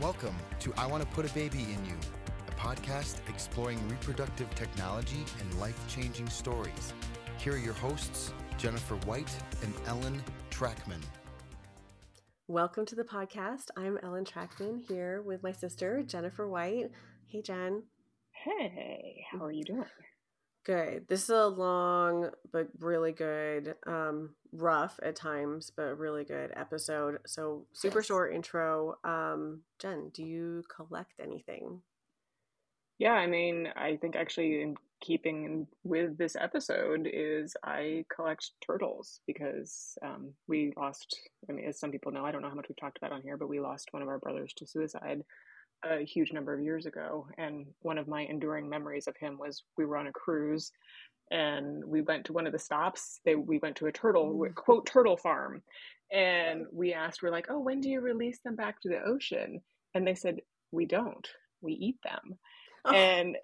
Welcome to I Want to Put a Baby in You, a podcast exploring reproductive technology and life changing stories. Here are your hosts, Jennifer White and Ellen Trachman. Welcome to the podcast. I'm Ellen Trachman here with my sister, Jennifer White. Hey, Jenn. Hey, how are you doing? Good. This is a long but really good, um, rough at times, but really good episode. So super Yes. short intro. Um, Jenn, do you collect anything? Yeah, I mean, I think actually in keeping with this episode is I collect turtles because um, we lost, I mean, as some people know, I don't know how much we've talked about on here, but we lost one of our brothers to suicide a huge number of years ago. And one of my enduring memories of him was we were on a cruise and we went to one of the stops. They we went to a turtle Mm. quote turtle farm, and we asked, we're like, oh, when do you release them back to the ocean? And they said, we don't. We eat them. And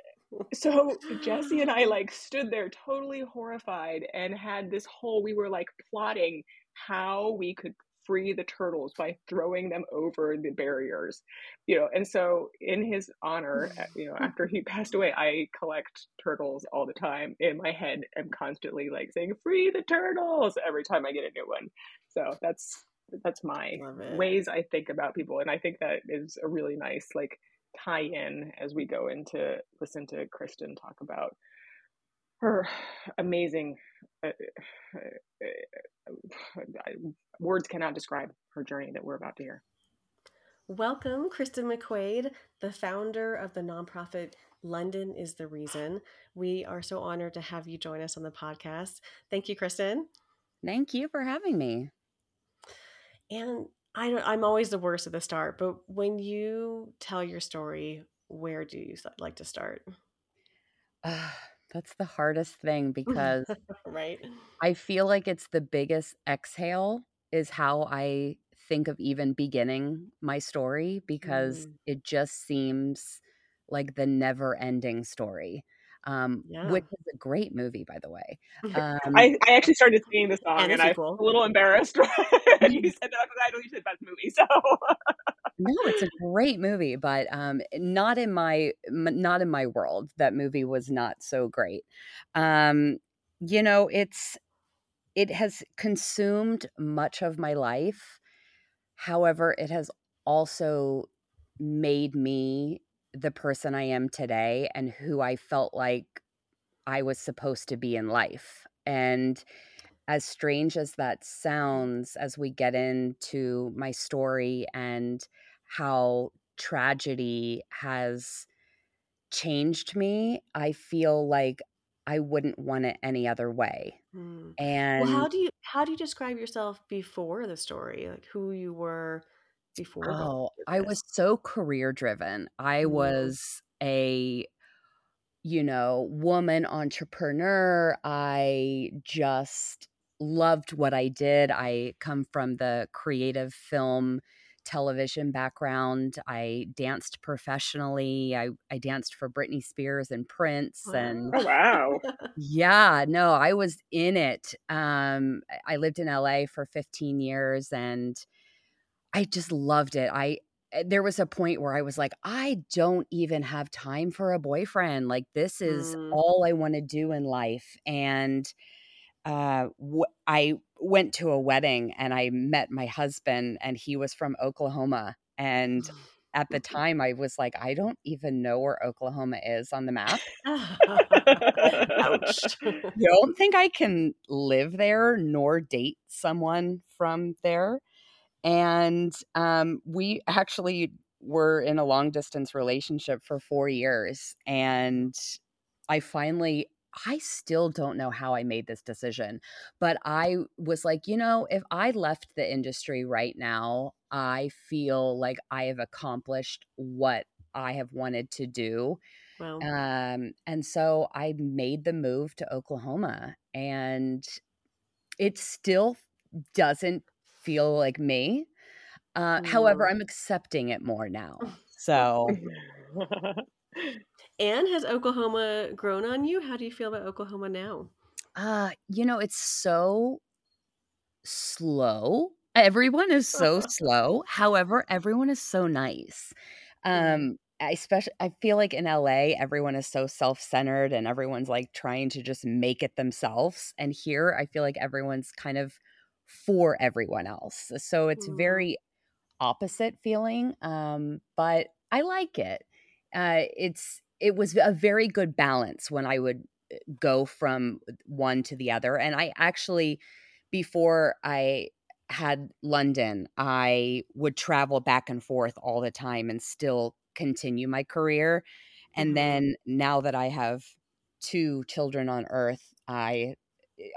so Jesse and I like stood there totally horrified and had this whole we were like plotting how we could free the turtles by throwing them over the barriers you know and so in his honor uh, you know after he passed away i collect turtles all the time in my head. I'm constantly like saying free the turtles! every time i get a new one. So that's that's my ways i think about people and i think that is a really nice like tie in as we go into listen to kristin talk about her amazing uh, uh, uh, words cannot describe her journey that we're about to hear Welcome, Kristin McQuaid, the founder of the nonprofit London is the Reason. We are so honored to have you join us on the podcast. Thank you, Kristen. Thank you for having me. And I don't, I'm always the worst at the start, but when you tell your story, where do you like to start? Ah, that's the hardest thing because right? I feel like it's the biggest exhale, is how I think of even beginning my story because Mm, it just seems like the never ending story. Um, yeah. which is a great movie, by the way. Um, I, I actually started singing the song And and, I sequel. was a little embarrassed And you said that because I know you said best movie so No, it's a great movie, but um, not in my not in my world. That movie was not so great. Um, you know, it's it has consumed much of my life. However, it has also made me the person I am today and who I felt like I was supposed to be in life. And as strange as that sounds, as we get into my story and how tragedy has changed me, I feel like I wouldn't want it any other way. Mm. And Well, how do you how do you describe yourself before the story? Like who you were before oh, I was so career driven. I Mm, was a you know, woman entrepreneur. I just loved what I did. I come from the creative film television background. I danced professionally. I, I danced for Britney Spears and Prince and oh wow yeah, no, I was in it. Um I I lived in LA for 15 years and I just loved it. I eh, there was a point where I was like, I don't even have time for a boyfriend. Like this is Mm. all I want to do in life. And uh, w- I went to a wedding and I met my husband, and he was from Oklahoma. And at the time, I was like, I don't even know where Oklahoma is on the map. Ouch. Don't think I can live there nor date someone from there and um, we actually were in a long distance relationship for four years and i finally i still don't know how i made this decision but i was like you know if i left the industry right now i feel like i have accomplished what i have wanted to do well, um, and so i made the move to oklahoma and it still doesn't feel like me uh, however, mm. I'm accepting it more now. So, and has Oklahoma grown on you? How do you feel about Oklahoma now? uh, you know, it's so slow Everyone is so slow. However, everyone is so nice. Mhm. Um, I especially I feel like in LA, everyone is so self-centered and everyone's like trying to just make it themselves. And here, I feel like everyone's kind of for everyone else. So it's Mm. very opposite feeling. Um, but I like it. Uh, it's it was a very good balance when I would uh, go from one to the other. And I actually, before I had London, I would travel back and forth all the time and still continue my career. And Mhm. then now that I have two children on earth, I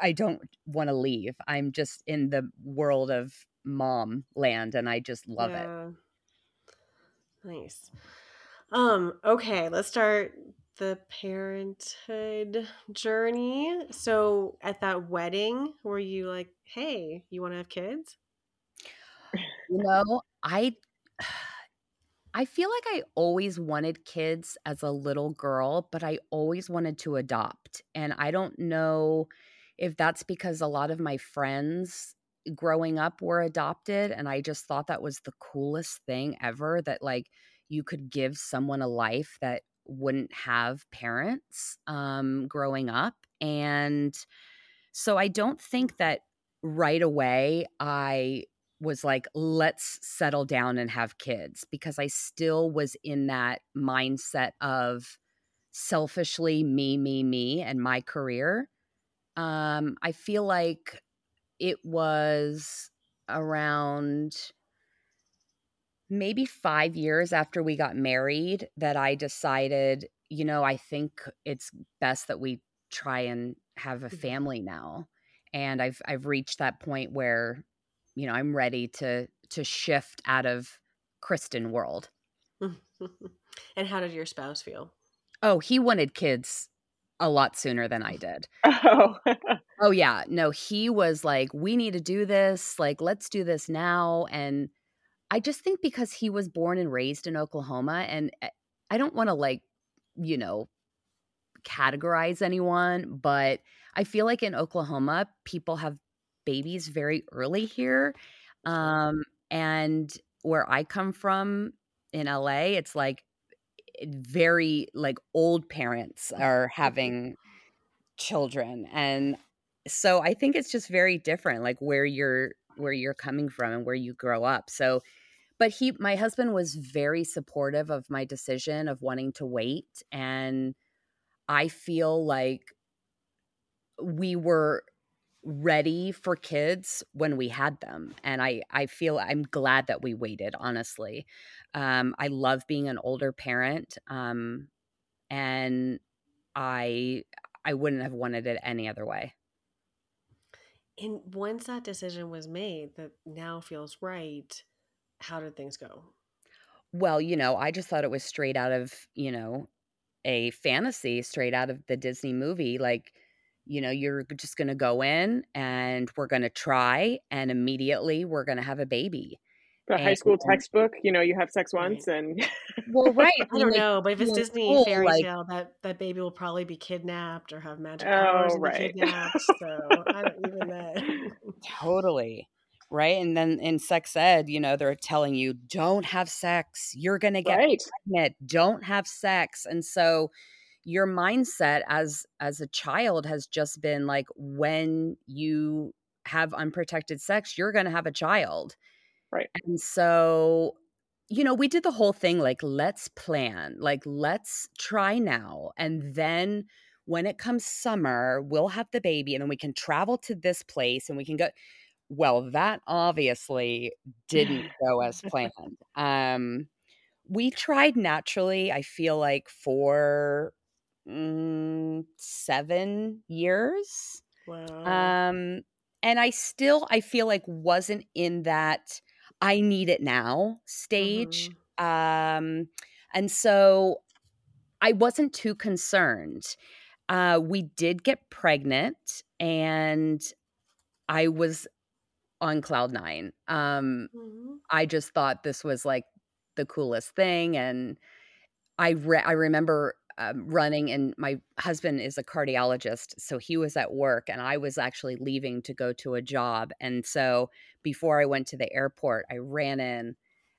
I don't want to leave. I'm just in the world of mom land and I just love it. Nice. Um, okay, let's start the parenthood journey. So at that wedding, were you like, "Hey, you want to have kids?" You know, I I feel like I always wanted kids as a little girl, but I always wanted to adopt. And I don't know if that's because a lot of my friends growing up were adopted and I just thought that was the coolest thing ever that like you could give someone a life that wouldn't have parents um growing up and so I don't think that right away I was like, let's settle down and have kids because I still was in that mindset of selfishly me, me, me, and my career. Um, I feel like it was around maybe five years after we got married that I decided, you know, I think it's best that we try and have a Mhm. family now. And I've I've reached that point where, you know, I'm ready to to shift out of Kristin world. and how did your spouse feel? Oh, he wanted kids a lot sooner than I did. Oh. Oh yeah, no, he was like, "We need to do this. Like, let's do this now." And I just think because he was born and raised in Oklahoma, and I I don't wanna, like, you know, categorize anyone, but I feel like in Oklahoma, people have babies very early here, um, and where I come from in LA, it's like eh, very, like, old parents are having children, and so I think it's just very different, like, where you're where you're coming from and where you grow up, so but he my husband was very supportive of my decision of wanting to wait, and I feel like we were ready for kids when we had them, and I I feel I'm glad that we waited, honestly. Um, I love being an older parent, um, and I I wouldn't have wanted it any other way. And once that decision was made that now feels right, how did things go? Well, you know, I just thought it was straight out of, you know, a fantasy straight out of the Disney movie, like, you know, you're just gonna go in, and we're gonna try, and immediately we're gonna have a baby, The high school textbook, you know, you have sex Right. once and Well, right, I don't like, know, but if it's Disney told, fairy like tale, that that baby will probably be kidnapped or have magic powers Oh, and be kidnapped, so I don't even know. Totally, right? And then in sex ed, you know, they're telling you, "Don't have sex, you're gonna get Right. pregnant, don't have sex," and so your mindset as as a child has just been like, when you have unprotected sex, you're gonna have a child, Right. and so, you know, we did the whole thing like, "Let's plan, like, let's try now, and then when it comes summer, we'll have the baby, and then we can travel to this place, and we can go" Well, that obviously didn't go as planned. Um, we tried naturally, I feel like, for, mm, 7 years, Wow. um, and I still, I feel like, wasn't in that "I need it now" stage, Mhm. um, and so I wasn't too concerned. Uh, we did get pregnant, and I was on cloud 9. Um, Mhm. I just thought this was, like, the coolest thing, and I re I remember um, running, and my husband is a cardiologist. So he was at work, and I was actually leaving to go to a job. And so before I went to the airport, I ran in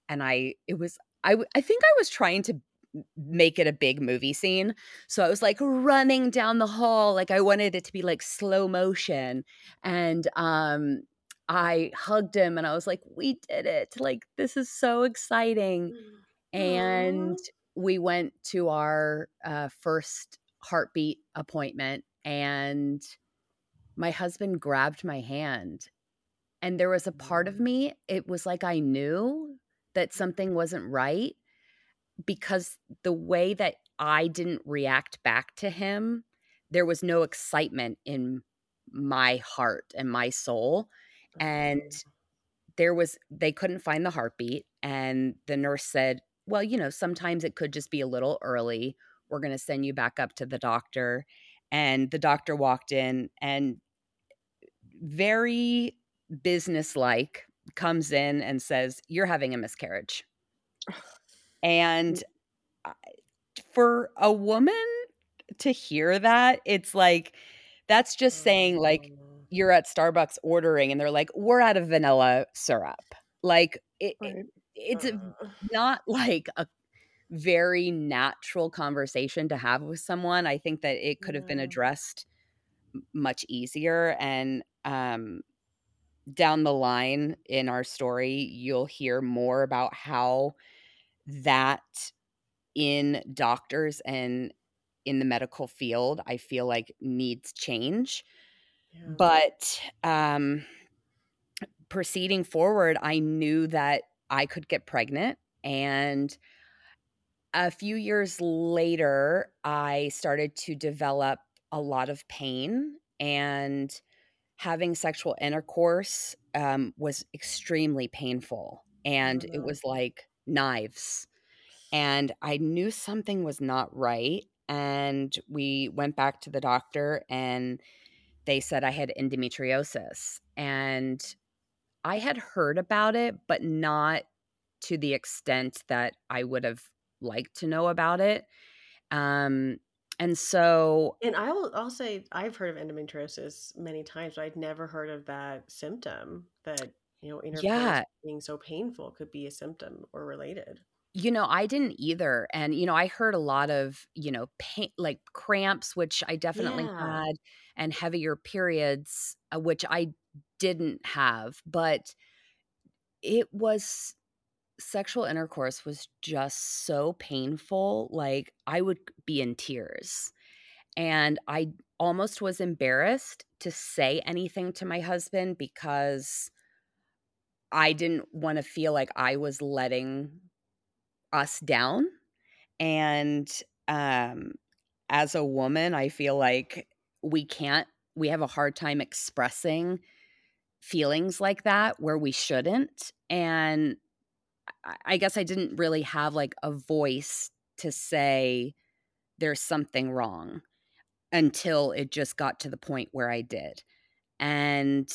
and I, it was, I, I think I was trying to make it a big movie scene. So I was like running down the hall like I wanted it to be like slow motion and um I hugged him and I was like we did it. Like this is so exciting. Mm. And we went to our uh, first heartbeat appointment and my husband grabbed my hand and there was a part of mm. me it was like I knew that something wasn't right because the way that I didn't react back to him, there was no excitement in my heart and my soul. And there was, they couldn't find the heartbeat. And the nurse said, Well, you know, sometimes it could just be a little early. We're going to send you back up to the doctor. And the doctor walked in and very businesslike comes in and says, You're having a miscarriage. And for a woman to hear that, it's like that's just saying like oh. you're at Starbucks ordering and they're like, "We're out of vanilla syrup." Like it, it it's uh. not like a very natural conversation to have with someone. I think that it could have been addressed much easier and um down the line in our story you'll hear more about how that in doctors and in the medical field i feel like needs change yeah. but um proceeding forward i knew that i could get pregnant and a few years later i started to develop a lot of pain and having sexual intercourse um, was extremely painful and it was like knives and I knew something was not right. And we went back to the doctor and they said I had endometriosis. And I had heard about it, but not to the extent that I would have liked to know about it. Um, and so and i will i'll say i've heard of endometriosis many times but i'd never heard of that symptom that you know yeah. being so painful could be a symptom or related you know, I didn't either. And, you know, I heard a lot of, you know, pain, like cramps, which I definitely yeah. had, and heavier periods, uh, which I didn't have. But it was sexual intercourse was just so painful. Like I would be in tears. And I almost was embarrassed to say anything to my husband because I didn't want to feel like I was letting us down. And um, as a woman, I feel like we can't, we have a hard time expressing feelings like that where we shouldn't. And I guess I didn't really have like a voice to say there's something wrong until it just got to the point where I did. And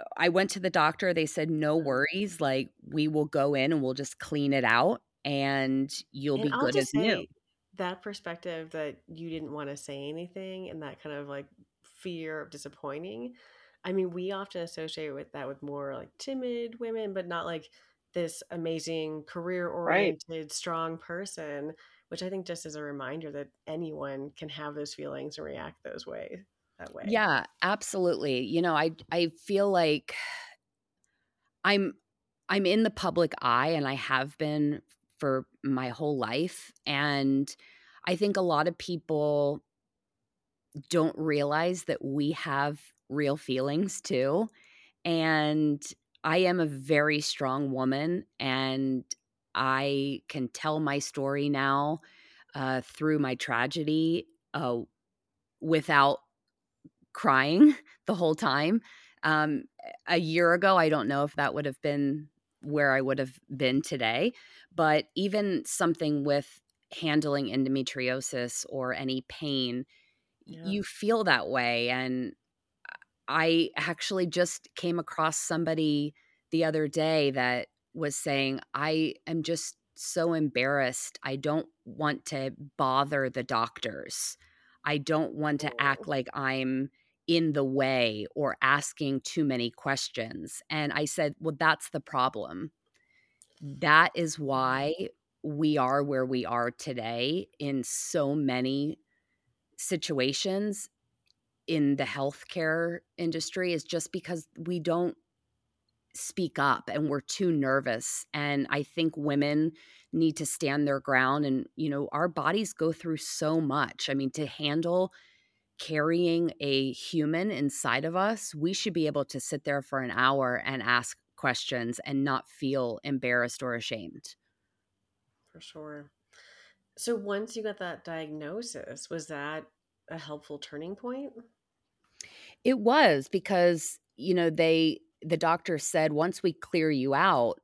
uh, I went to the doctor. They said, no worries. Like, we will go in and we'll just clean it out and you'll and be I'll good as new. That perspective that you didn't want to say anything and that kind of like fear of disappointing. I mean, we often associate with that with more like timid women, but not like this amazing career oriented, right. strong person, which I think just as a reminder that anyone can have those feelings and react those ways that way. Yeah, absolutely. You know, I I feel like I'm I'm in the public eye and I have been for my whole life and I think a lot of people don't realize that we have real feelings too and I am a very strong woman and I can tell my story now uh, through my tragedy uh, without crying the whole time. Um, a year ago, I don't know if that would have been where I would have been today, but even something with handling endometriosis or any pain, yeah. you feel that way. And I actually just came across somebody the other day that was saying, I am just so embarrassed. I don't want to bother the doctors. I don't want to act Oh. like I'm in the way or asking too many questions. And I said, Well, that's the problem. That is mm. why we are where we are today in so many situations in the healthcare industry is just because we don't speak up and we're too nervous and i think women need to stand their ground and you know our bodies go through so much i mean to handle carrying a human inside of us we should be able to sit there for an hour and ask questions and not feel embarrassed or ashamed For sure. So once you got that diagnosis, was that a helpful turning point? It was because, you know, they the doctor said once we clear you out,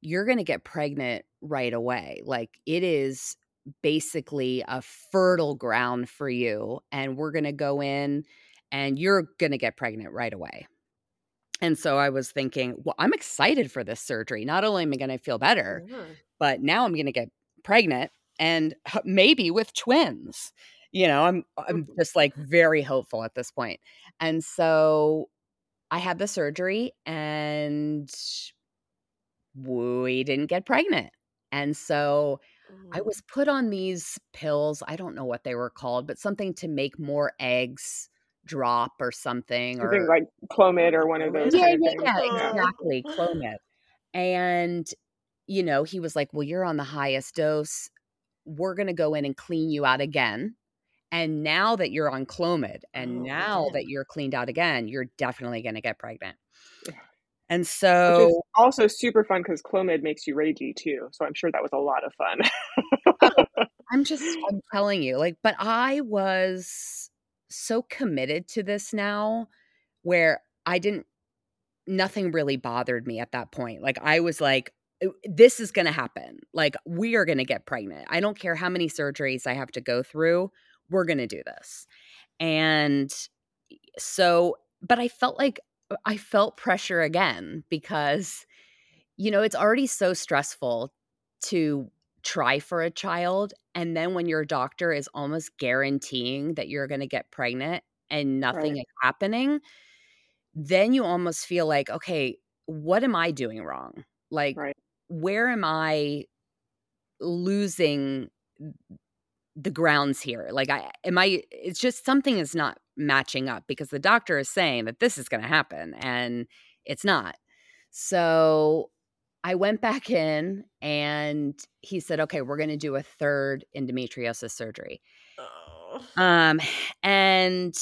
you're going to get pregnant right away. Like it is basically a fertile ground for you and we're going to go in and you're going to get pregnant right away. And so I was thinking, well, I'm excited for this surgery. Not only am I going to feel better, Yeah. but now I'm going to get pregnant and maybe with twins. You know, I'm I'm oh. just like very hopeful at this point. And so I had the surgery and we didn't get pregnant. And so I Mm. was put on these pills. I don't know what they were called, but something to make more eggs drop or something think or like Clomid or one of those yeah, yeah, yeah, exactly. Clomid. And, you know, he was like, Well, you're on the highest dose. We're going to go in and clean you out again. And now that you're on Clomid and Oh, now okay. that you're cleaned out again, you're definitely going to get pregnant. And so, also super fun because Clomid makes you ragey too. So I'm sure that was a lot of fun. oh, I'm just, I'm telling you, like, but I was so committed to this now where I didn't, nothing really bothered me at that point. Like, I was like, "Uh, this is going to happen. Like, we are going to get pregnant. I don't care how many surgeries I have to go through. We're going to do this. And so, but I felt like uh, I felt pressure again because, you know, it's already so stressful to try for a child. And then when your doctor is almost guaranteeing that you're going to get pregnant and nothing Right. is happening, then you almost feel like, okay, what am I doing wrong? Like, Right. where am I losing the grounds here? Like, I am I, it's just something is not matching up because the doctor is saying that this is going to happen and it's not. So I went back in and he said, okay, we're going to do a third endometriosis surgery. Oh. Um, and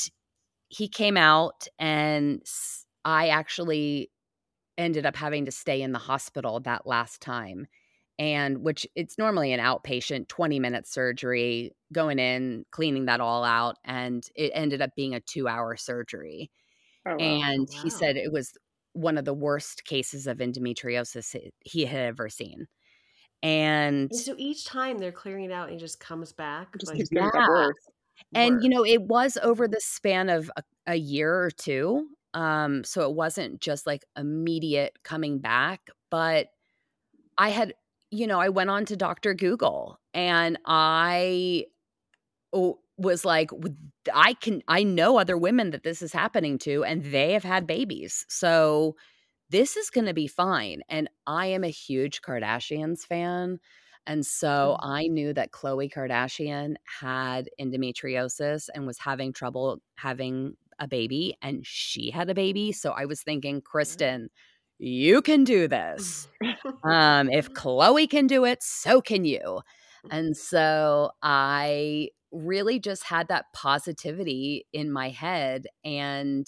he came out and I actually ended up having to stay in the hospital that last time. And which it's normally an outpatient 20 minute surgery, going in, cleaning that all out. And it ended up being a two hour surgery. Oh wow. And he said it was one of the worst cases of endometriosis he- had ever seen. And And so each time they're clearing it out and it just comes back. Just like, yeah. worse. And you know, it was over the span of a, a year or two. Um, so it wasn't just like immediate coming back, but I had, you know, I went on to Dr. Google and I was like, I can, I know other women that this is happening to, and they have had babies. So this is going to be fine. And I am a huge Kardashians fan. And so Mhm. I knew that Khloe Kardashian had endometriosis and was having trouble having a baby, and she had a baby. So I was thinking, Kristin, you can do this. Um, if Khloe can do it, so can you. And so I really just had that positivity in my head. And,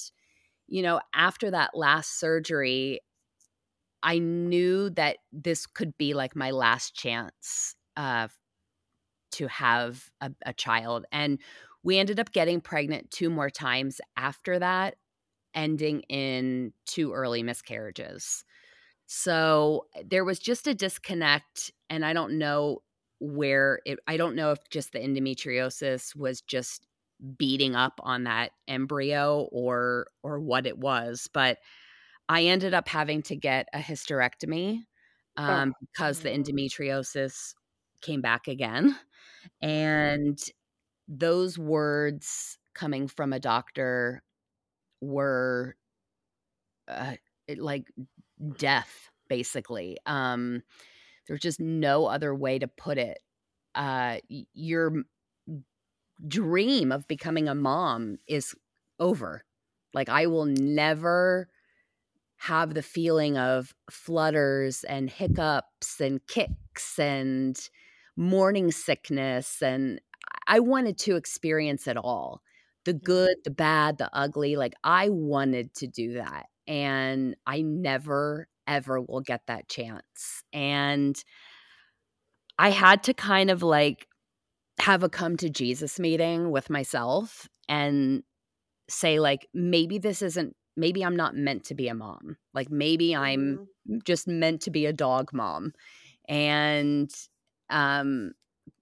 you know, after that last surgery, I knew that this could be like my last chance uh, to have a, a child. And we ended up getting pregnant two more times after that, ending in two early miscarriages. So there was just a disconnect. And I don't know where it, I don't know if just the endometriosis was just beating up on that embryo or or what it was but I ended up having to get a hysterectomy um, oh. because the endometriosis came back again. And those words coming from a doctor were uh, like death, basically. Um, there's just no other way to put it. Uh, your dream of becoming a mom is over. Like, I will never have the feeling of flutters and hiccups and kicks and morning sickness. And I wanted to experience it all the mm-hmm. good, the bad, the ugly. Like, I wanted to do that. And I never, ever will get that chance. And I had to kind of like have a come to Jesus meeting with myself and say, like, maybe this isn't maybe I'm not meant to be a mom. Like maybe I'm mm-hmm. just meant to be a dog mom. And um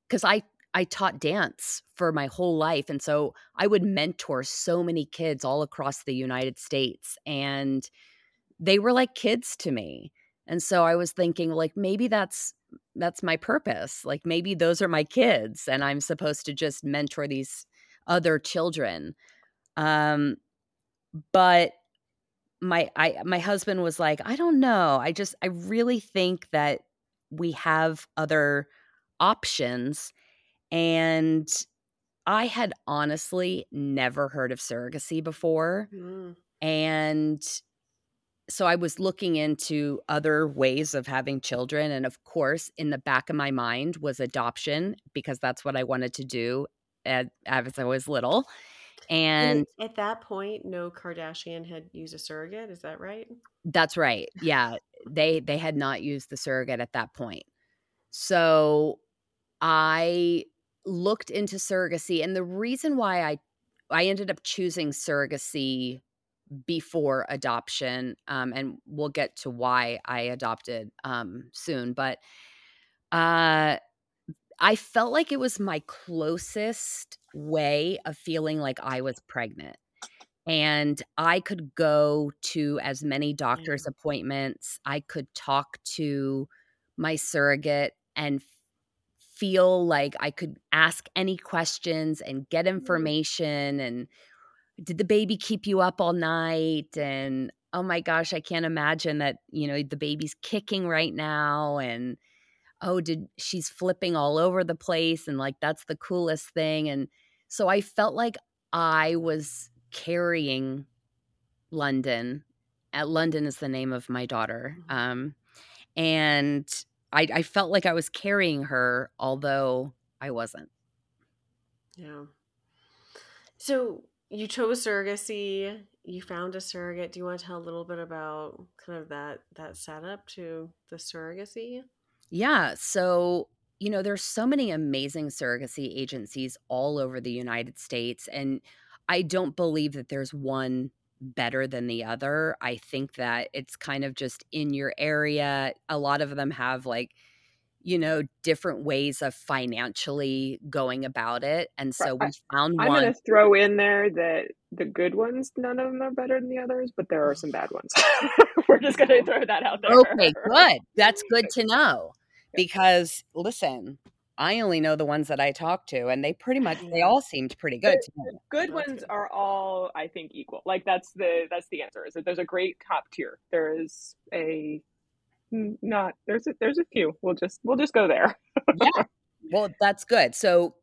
cuz I I taught dance for my whole life and so I would mentor so many kids all across the United States and they were like kids to me. And so I was thinking like maybe that's that's my purpose. Like maybe those are my kids and I'm supposed to just mentor these other children. Um but my I my husband was like, "I don't know. I just I really think that we have other options." And I had honestly never heard of surrogacy before. Mm. And so I was looking into other ways of having children. And of course, in the back of my mind was adoption because that's what I wanted to do as, as I was little. And, and at that point, no Kardashian had used a surrogate. Is that right? That's right. Yeah, they they had not used the surrogate at that point. So I looked into surrogacy, and the reason why I I ended up choosing surrogacy before adoption, um, and we'll get to why I adopted um, soon, but uh, I felt like it was my closest way of feeling like I was pregnant. And I could go to as many doctor's appointments. I could talk to my surrogate and feel like I could ask any questions and get mm-hmm. information. And did the baby keep you up all night? And oh my gosh, I can't imagine that, you know, the baby's kicking right now. And oh, did she's flipping all over the place and like that's the coolest thing. And so I felt like I was carrying London. At London is the name of my daughter. Mm-hmm. Um, and I, I felt like I was carrying her, although I wasn't. Yeah. So you chose surrogacy. You found a surrogate. Do you want to tell a little bit about kind of that that setup to the surrogacy? Yeah. So, you know, there's so many amazing surrogacy agencies all over the United States. And I don't believe that there's one better than the other. I think that it's kind of just in your area. A lot of them have like, you know, different ways of financially going about it. And so we found I'm one. going to throw in there that the good ones, none of them are better than the others, but there are some bad ones. We're just going to throw that out there. Okay, good. That's good to know because listen, I only know the ones that I talked to, and they pretty much they all seemed pretty good. The, good ones are all, I think, equal. Like that's the that's the answer. Is that there's a great top tier. There is a not there's a, there's a few. We'll just we'll just go there. yeah. Well, that's good. So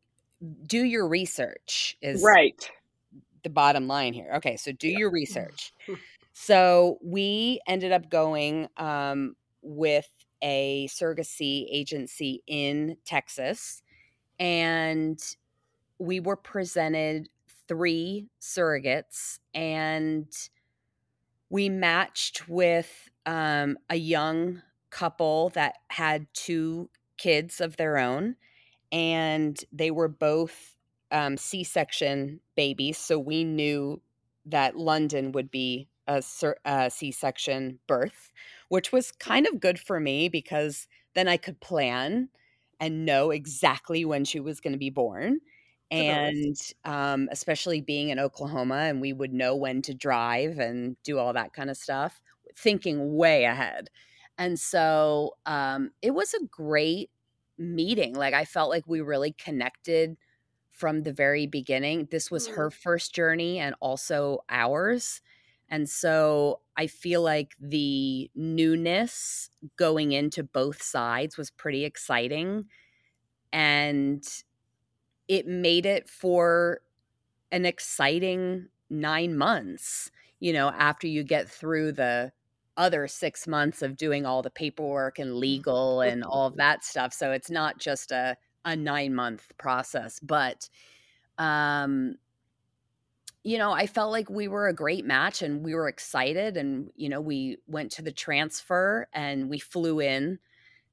do your research is right. The bottom line here. Okay, so do your research. so we ended up going um, with a surrogacy agency in Texas, and we were presented three surrogates, and we matched with um, a young couple that had two kids of their own, and they were both um, C section babies. So we knew that London would be a a section birth which was kind of good for me because then I could plan and know exactly when she was going to be born. And um, especially being in Oklahoma, and we would know when to drive and do all that kind of stuff, thinking way ahead. And so um, it was a great meeting. Like I felt like we really connected from the very beginning. This was her first journey and also ours. And so I feel like the newness going into both sides was pretty exciting. And it made it for an exciting nine months, you know, after you get through the other six months of doing all the paperwork and legal and all of that stuff. So it's not just a, a nine month process, but, um, you know, I felt like we were a great match and we were excited. And, you know, we went to the transfer and we flew in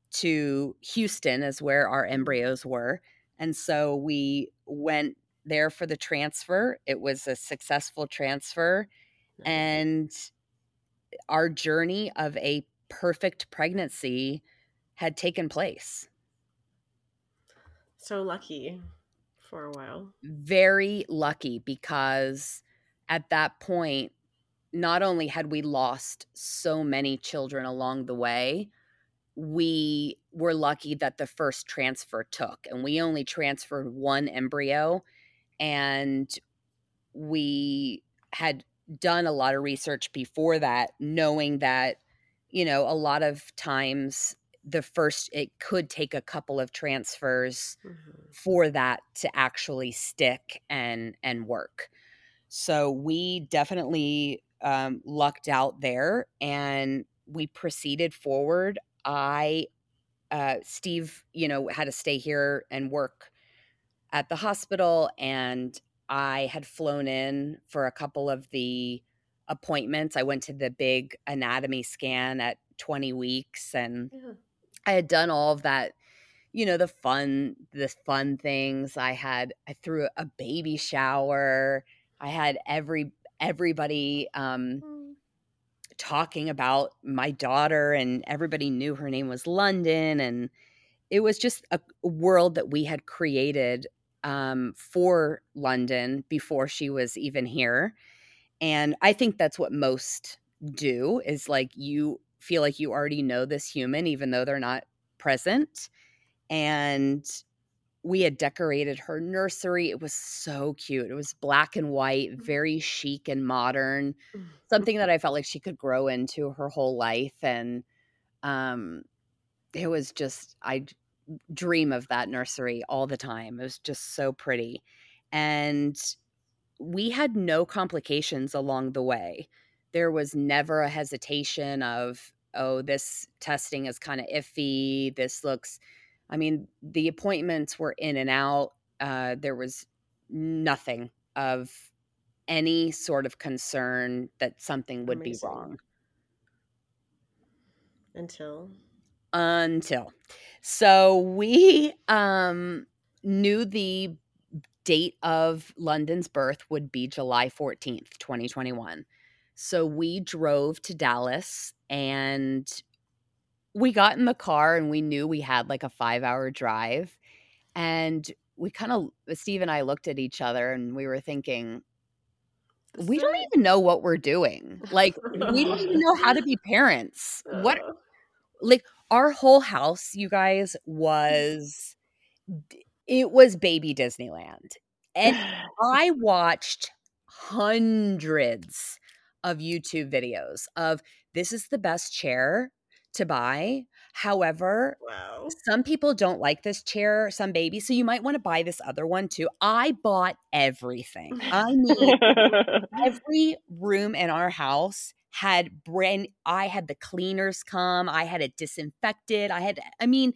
to Houston, is where our embryos were. And so we went there for the transfer. It was a successful transfer. And eh, our journey of a perfect pregnancy had taken place. So lucky for a while. Very lucky because at that point, not only had we lost so many children along the way, we were lucky that the first transfer took, and we only transferred one embryo. And we had done a lot of research before that, knowing that, you know, a lot of times the first, it could take a couple of transfers mm-hmm. for that to actually stick and and work. So we definitely um, lucked out there, and we proceeded forward. I, uh, Steve, you know, had to stay here and work at the hospital, and I had flown in for a couple of the appointments. I went to the big anatomy scan at 20 weeks and yeah. I had done all of that, you know, the fun the fun things. I had I threw a baby shower. I had every everybody um mm. talking about my daughter and everybody knew her name was London and it was just a world that we had created um, for London before she was even here. And I think that's what most do is like you feel like you already know this human, even though they're not present. And we had decorated her nursery. It was so cute. It was black and white, mm. very chic and modern, mm. something that I felt like she could grow into her whole life. And um, it was just, I dream of that nursery all the time. It was just so pretty. And we had no complications along the way. There was never a hesitation of, oh, this testing is kind of iffy. This looks, I mean, the appointments were in and out. Uh, there was nothing of any sort of concern that something would Amazing. be wrong. Until? Until. So we um, knew the date of London's birth would be July 14th, 2021. So we drove to Dallas and we got in the car and we knew we had like a five hour drive. And we kind of, Steve and I looked at each other and we were thinking, we don't even know what we're doing. Like, we don't even know how to be parents. What, like, our whole house, you guys, was it was baby Disneyland. And I watched hundreds of YouTube videos of this is the best chair to buy. However, wow. some people don't like this chair, some babies, so you might want to buy this other one too. I bought everything. I mean, every room in our house had brand I had the cleaners come, I had it disinfected. I had I mean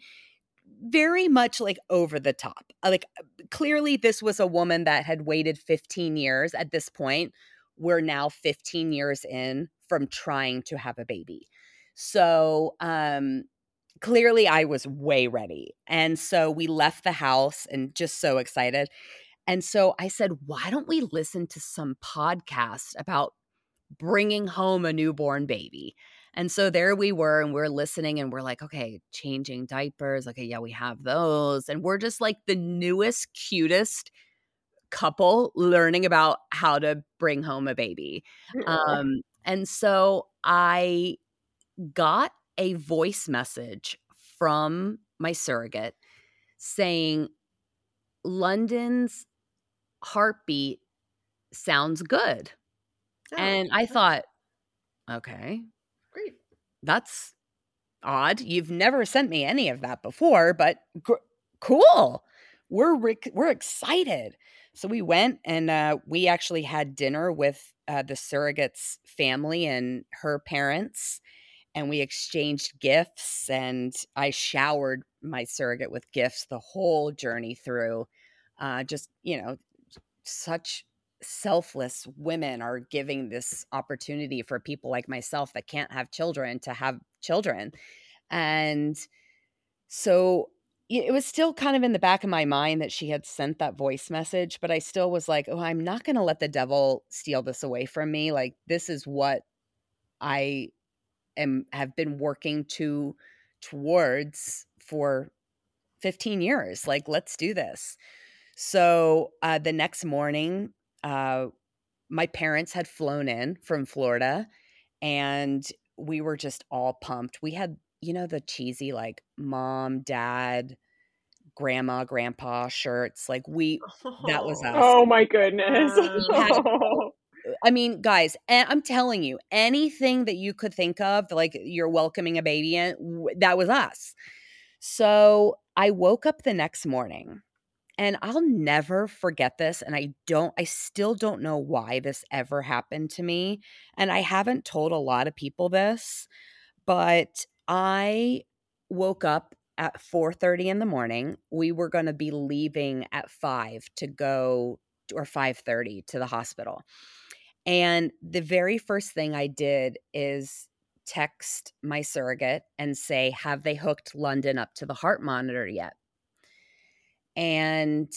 very much like over the top. Like clearly this was a woman that had waited 15 years at this point. We're now 15 years in from trying to have a baby. So, um clearly I was way ready. And so we left the house and just so excited. And so I said, why don't we listen to some podcast about bringing home a newborn baby. And so there we were, and we're listening, and we're like, okay, changing diapers. Okay, yeah, we have those. And we're just like the newest, cutest couple learning about how to bring home a baby. Um, and so I got a voice message from my surrogate saying, London's heartbeat sounds good. Oh, and I thought, okay, great. that's odd. You've never sent me any of that before, but gr- cool. We're rec- we're excited. So we went and uh, we actually had dinner with uh, the surrogate's family and her parents, and we exchanged gifts. And I showered my surrogate with gifts the whole journey through. Uh, just you know, such selfless women are giving this opportunity for people like myself that can't have children to have children. And so it was still kind of in the back of my mind that she had sent that voice message, but I still was like, oh, I'm not going to let the devil steal this away from me. Like, this is what I am have been working to towards for 15 years. Like, let's do this. So uh, the next morning, uh, my parents had flown in from Florida and we were just all pumped. We had, you know, the cheesy like mom, dad, grandma, grandpa shirts. Like we, that was us. Oh my goodness. Um, wow. Uh, I mean, guys, and I'm telling you, anything that you could think of, like you're welcoming a baby in, that was us. So I woke up the next morning and I'll never forget this. And I don't, I still don't know why this ever happened to me. And I haven't told a lot of people this, but I woke up at 4:30 in the morning. We were going to be leaving at 5 to go or 5:30 to the hospital. And the very first thing I did is text my surrogate and say, "Have they hooked London up to the heart monitor yet?" And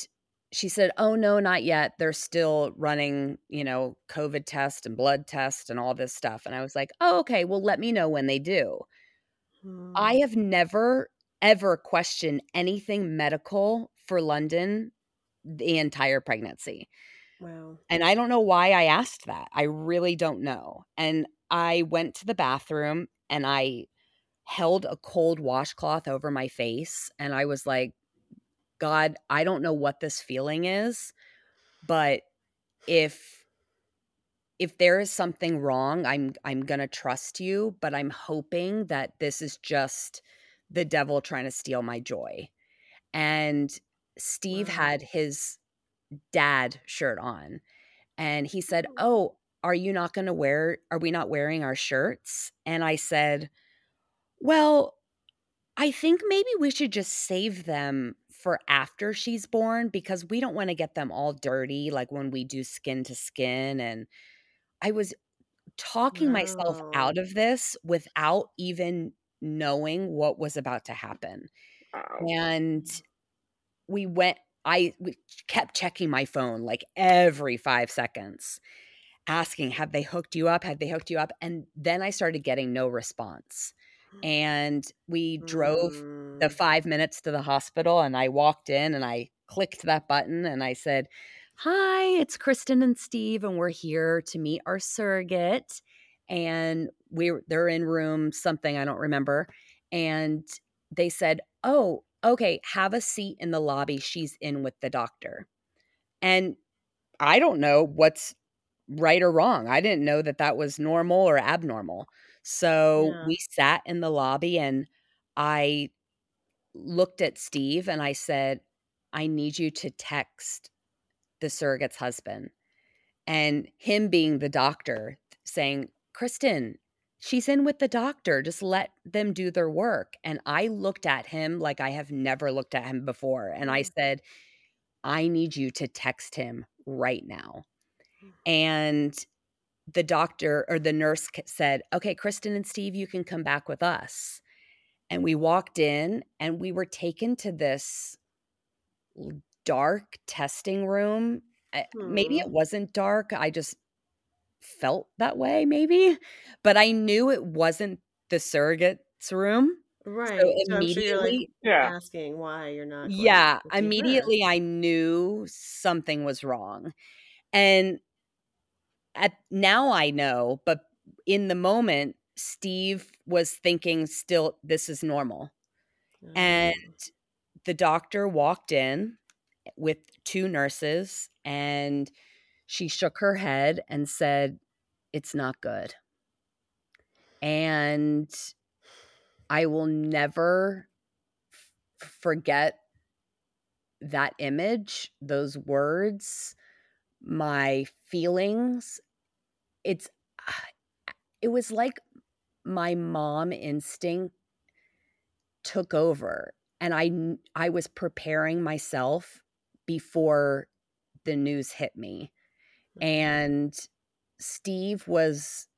she said, "Oh no, not yet. They're still running, you know, COVID test and blood test and all this stuff." And I was like, "Oh, okay. Well, let me know when they do." I Hmm. have never ever questioned anything medical for London the entire pregnancy. Wow. And I don't know why I asked that. I really don't know. And I went to the bathroom and I held a cold washcloth over my face and I was like, God, I don't know what this feeling is, but if if there is something wrong, I'm I'm going to trust you, but I'm hoping that this is just the devil trying to steal my joy. And Steve Wow. had his dad shirt on and he said, Oh. "Oh, are you not going to wear are we not wearing our shirts?" And I said, "Well, I think maybe we should just save them for after she's born because we don't want to get them all dirty like when we do skin to skin and I was talking myself out of this without even knowing what was about to happen. Wow. And we went I we kept checking my phone like every 5 seconds asking have they hooked you up have they hooked you up and then I started getting no response. And we drove the Mm. 5 minutes to the hospital and I walked in and I clicked that button and I said, "Hi, it's Kristin and Steve and we're here to meet our surrogate." And we they're in room something I don't remember and they said, "Oh, okay, have a seat in the lobby. She's in with the doctor." And I don't know what's right or wrong. I didn't know that that was normal or abnormal. So Yeah. we sat in the lobby and I looked at Steve and I said, I need you to text the surrogate's husband. And him being the doctor saying, Kristin, she's in with the doctor. Just let them do their work. And I looked at him like I have never looked at him before. And I Mm. said, I need you to text him right now. And the doctor or the nurse said, Okay, Kristin and Steve, you can come back with us. And we walked in and we were taken to this dark testing room. Uh, Maybe Hmm. it wasn't dark. I just felt that way, maybe. But I knew it wasn't the surrogate's room. So Right. So I'm sure you're like immediately, Yeah. asking why you're not going yeah, to her. immediately I knew something was wrong. And at now I know, but in the moment Steve was thinking, still, this is normal. And Mm. the doctor walked in with two nurses and she shook her head and said, It's not good. And I will never f- forget that image, those words, my feelings. It's, it was like my mom instinct took over and I I was preparing myself before the news hit me. Mhm. And Steve was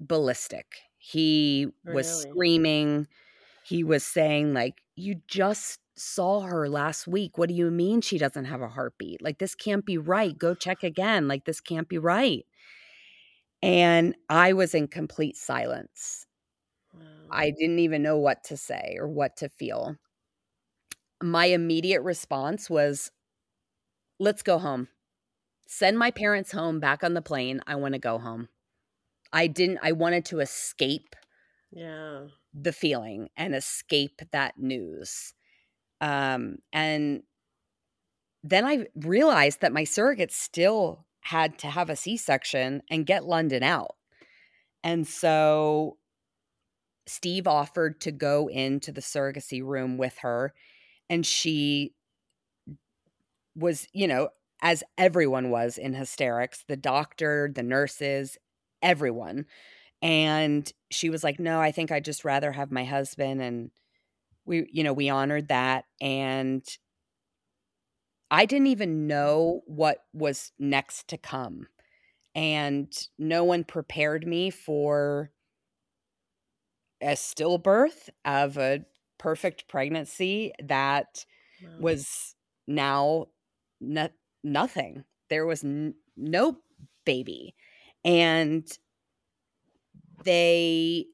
ballistic. He was Really? screaming. He was saying like you just saw her last week. What do you mean she doesn't have a heartbeat? Like this can't be right. Go check again. Like this can't be right. And I was in complete silence. Wow. I didn't even know what to say or what to feel. My immediate response was, let's go home. Send my parents home back on the plane. I want to go home. I didn't, I wanted to escape yeah. the feeling and escape that news. Um, and then I realized that my surrogate still had to have a C section and get London out. And so Steve offered to go into the surrogacy room with her, and she was, you know, as everyone was in hysterics the doctor, the nurses, everyone. And she was like, No, I think I'd just rather have my husband. And we, you know, we honored that. And I didn't even know what was next to come. And no one prepared me for a stillbirth of a perfect pregnancy that Wow. was now no- nothing. There was n- no baby. And they,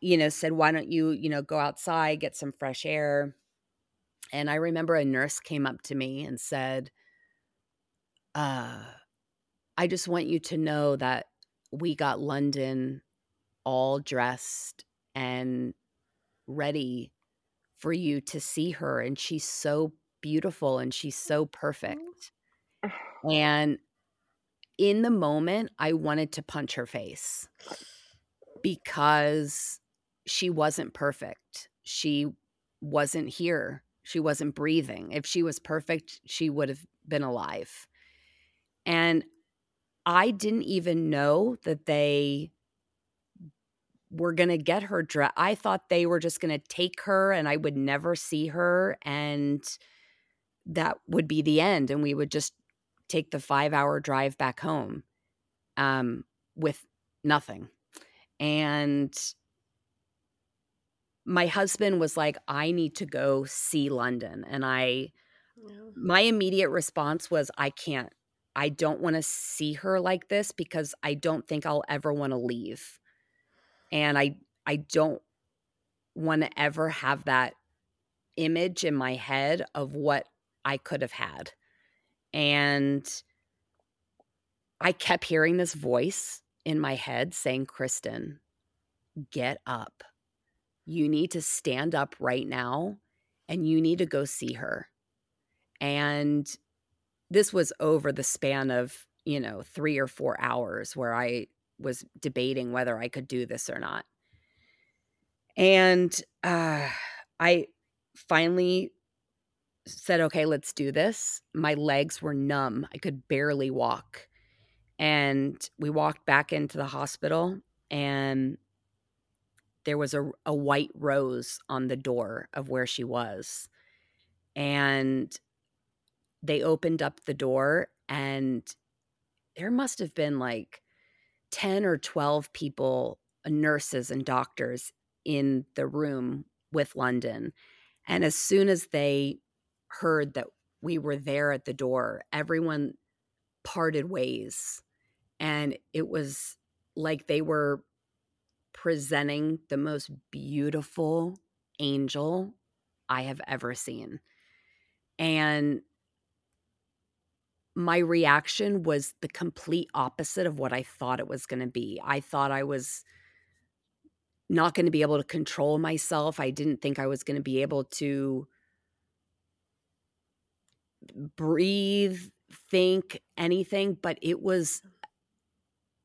you know, said, why don't you, you know, go outside, get some fresh air? And I remember a nurse came up to me and said, uh, I just want you to know that we got London all dressed and ready for you to see her. And she's so beautiful and she's so mm-hmm. perfect. And in the moment, I wanted to punch her face because she wasn't perfect. She wasn't here. She wasn't breathing. If she was perfect, she would have been alive. And I didn't even know that they were going to get her dressed. I thought they were just going to take her and I would never see her. And that would be the end. And we would just take the five hour drive back home um, with nothing. And my husband was like, I need to go see London. And I, my immediate response was, I can't. I don't want to see her like this because I don't think I'll ever want to leave. And I I don't want to ever have that image in my head of what I could have had. And I kept hearing this voice in my head saying, Kristin, get up. You need to stand up right now and you need to go see her. And this was over the span of, you know, three or four hours where I was debating whether I could do this or not. And uh, I finally said, okay, let's do this. My legs were numb. I could barely walk. And we walked back into the hospital, and there was a, a white rose on the door of where she was. And they opened up the door, and there must have been like 10 or 12 people, uh, nurses and doctors in the room with London. And as soon as they heard that we were there at the door, everyone parted ways. And it was like they were presenting the most beautiful angel I have ever seen. And my reaction was the complete opposite of what I thought it was going to be. I thought I was not going to be able to control myself. I didn't think I was going to be able to breathe, think anything, but it was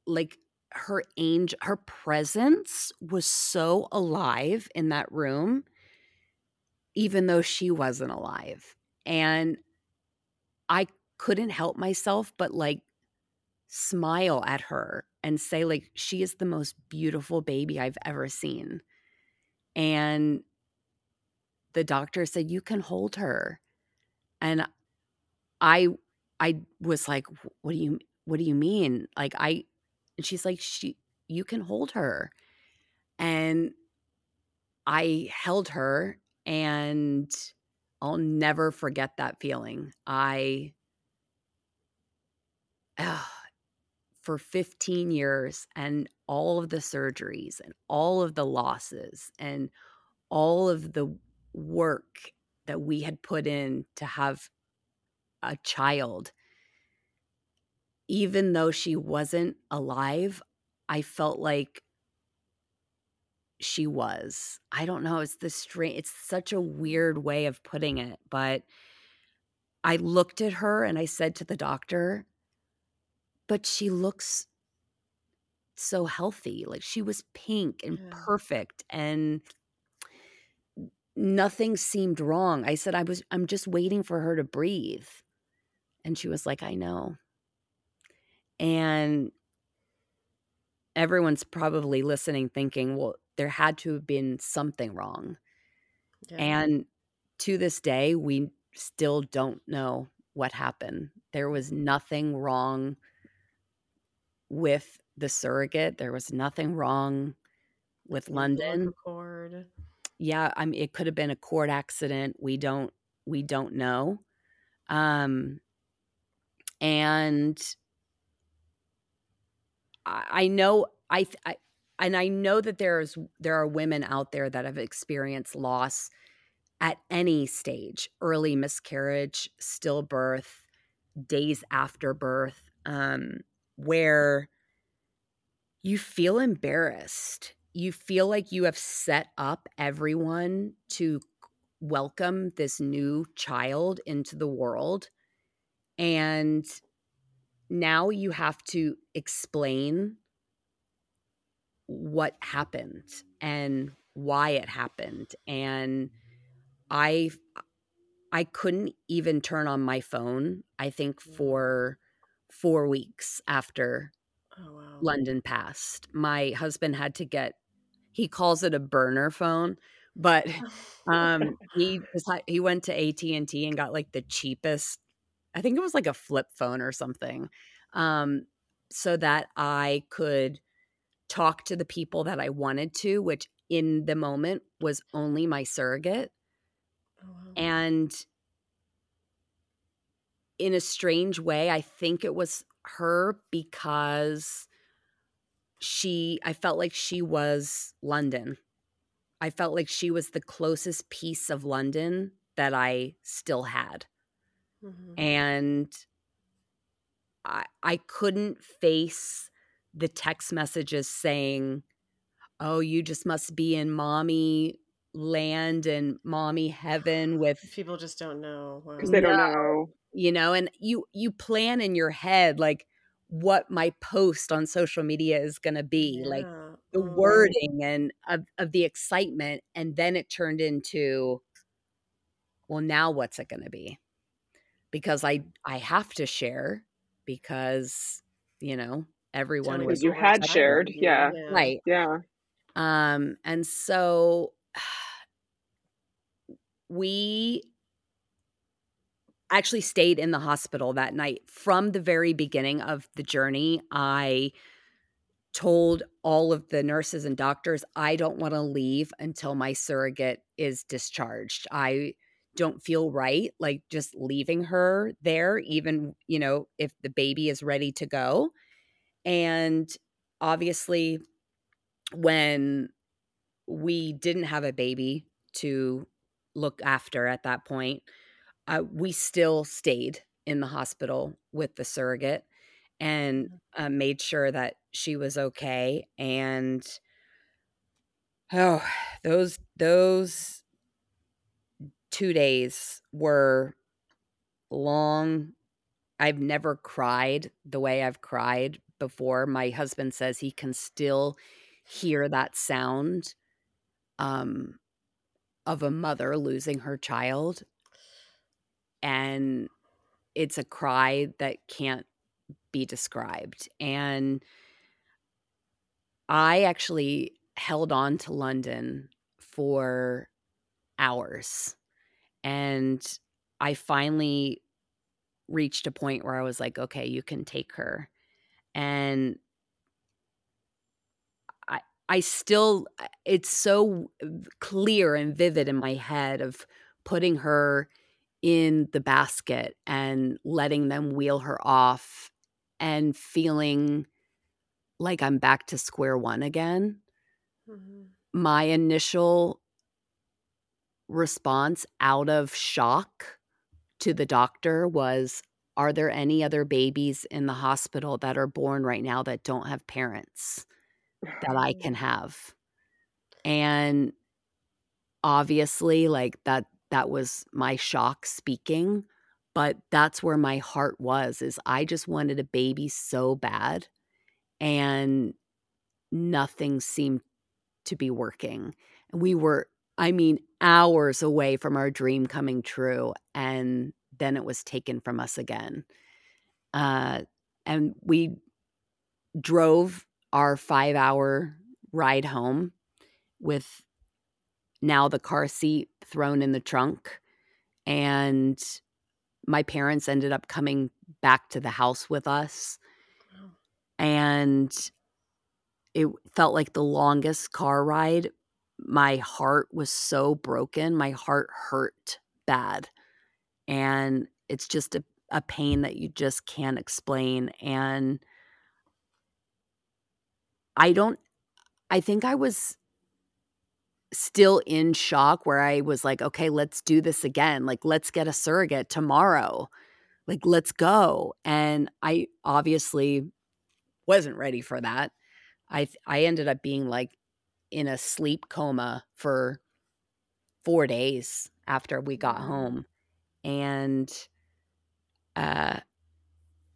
like her angel her presence was so alive in that room even though she wasn't alive. And I couldn't help myself but like smile at her and say like she is the most beautiful baby I've ever seen. And the doctor said you can hold her. And I I was like what do you what do you mean? Like I and she's like she you can hold her. And I held her and I'll never forget that feeling. I uh, for 15 years and all of the surgeries and all of the losses and all of the work that we had put in to have a child. Even though she wasn't alive i felt like she was. I don't know it's the strange it's such a weird way of putting it but i looked at her and i said to the doctor but she looks so healthy like she was pink and Yeah. perfect and nothing seemed wrong. I said i was i'm just waiting for her to breathe. And she was like i know. And everyone's probably listening thinking well there had to have been something wrong. Yeah. and to this day we still don't know what happened. There was nothing wrong with the surrogate there was nothing wrong with The london cord. yeah i mean it could have been a court accident we don't we don't know um and i, I know I, I and i know that there's there are women out there that have experienced loss at any stage early miscarriage stillbirth days after birth um where you feel embarrassed. You feel like you have set up everyone to welcome this new child into the world and now you have to explain what happened and why it happened and i i couldn't even turn on my phone i think mm. for 4 weeks after Oh wow. london passed my husband had to get he calls it a burner phone but um he he went to AT&T and got like the cheapest I think it was like a flip phone or something um so that I could talk to the people that I wanted to which in the moment was only my surrogate Oh, wow. and in a strange way I think it was her because she I felt like she was London I felt like she was the closest piece of London that I still had. Mhm. And I I couldn't face the text messages saying, "Oh, you just must be in mommy land and mommy heaven with People just don't know. Wow. because they don't know. You know and you you plan in your head like what my post on social media is going to be like the Oh. wording and of, of the excitement and then it turned into well now what's it going to be because i i have to share because you know everyone was you had shared, yeah. right Yeah. um and so we actually stayed in the hospital that night from the very beginning of the journey i told all of the nurses and doctors I don't want to leave until my surrogate is discharged. I don't feel right like just leaving her there even, you know, if the baby is ready to go. And obviously when we didn't have a baby to look after at that point, uh, we still stayed in the hospital with the surrogate and uh, made sure that she was okay. And Oh, those those 2 days were long. I've never cried the way I've cried before. My husband says he can still hear that sound um of a mother losing her child and it's a cry that can't be described and I actually held on to London for hours. And I finally reached a point where I was like, okay, you can take her. And I I still it's so clear and vivid in my head of putting her in the basket and letting them wheel her off and feeling like I'm back to square one again. Mhm. My initial response out of shock to the doctor was Are there any other babies in the hospital that are born right now that don't have parents that I can have? And obviously, like that, that was my shock speaking. But that's where my heart was is I just wanted a baby so bad and nothing seemed to be working. We were, I mean, hours away from our dream coming true. And then it was taken from us again. Uh, and we drove our five hour ride home with now the car seat thrown in the trunk. And my parents ended up coming back to the house with us. Wow. And it felt like the longest car ride. My heart was so broken. My heart hurt bad. And it's just a, a pain that you just can't explain. And I don't, I think I was still in shock where I was like, okay, let's do this again. Like, let's get a surrogate tomorrow. Like, let's go. And I obviously wasn't ready for that. I I ended up being like in a sleep coma for 4 days after we got home. And uh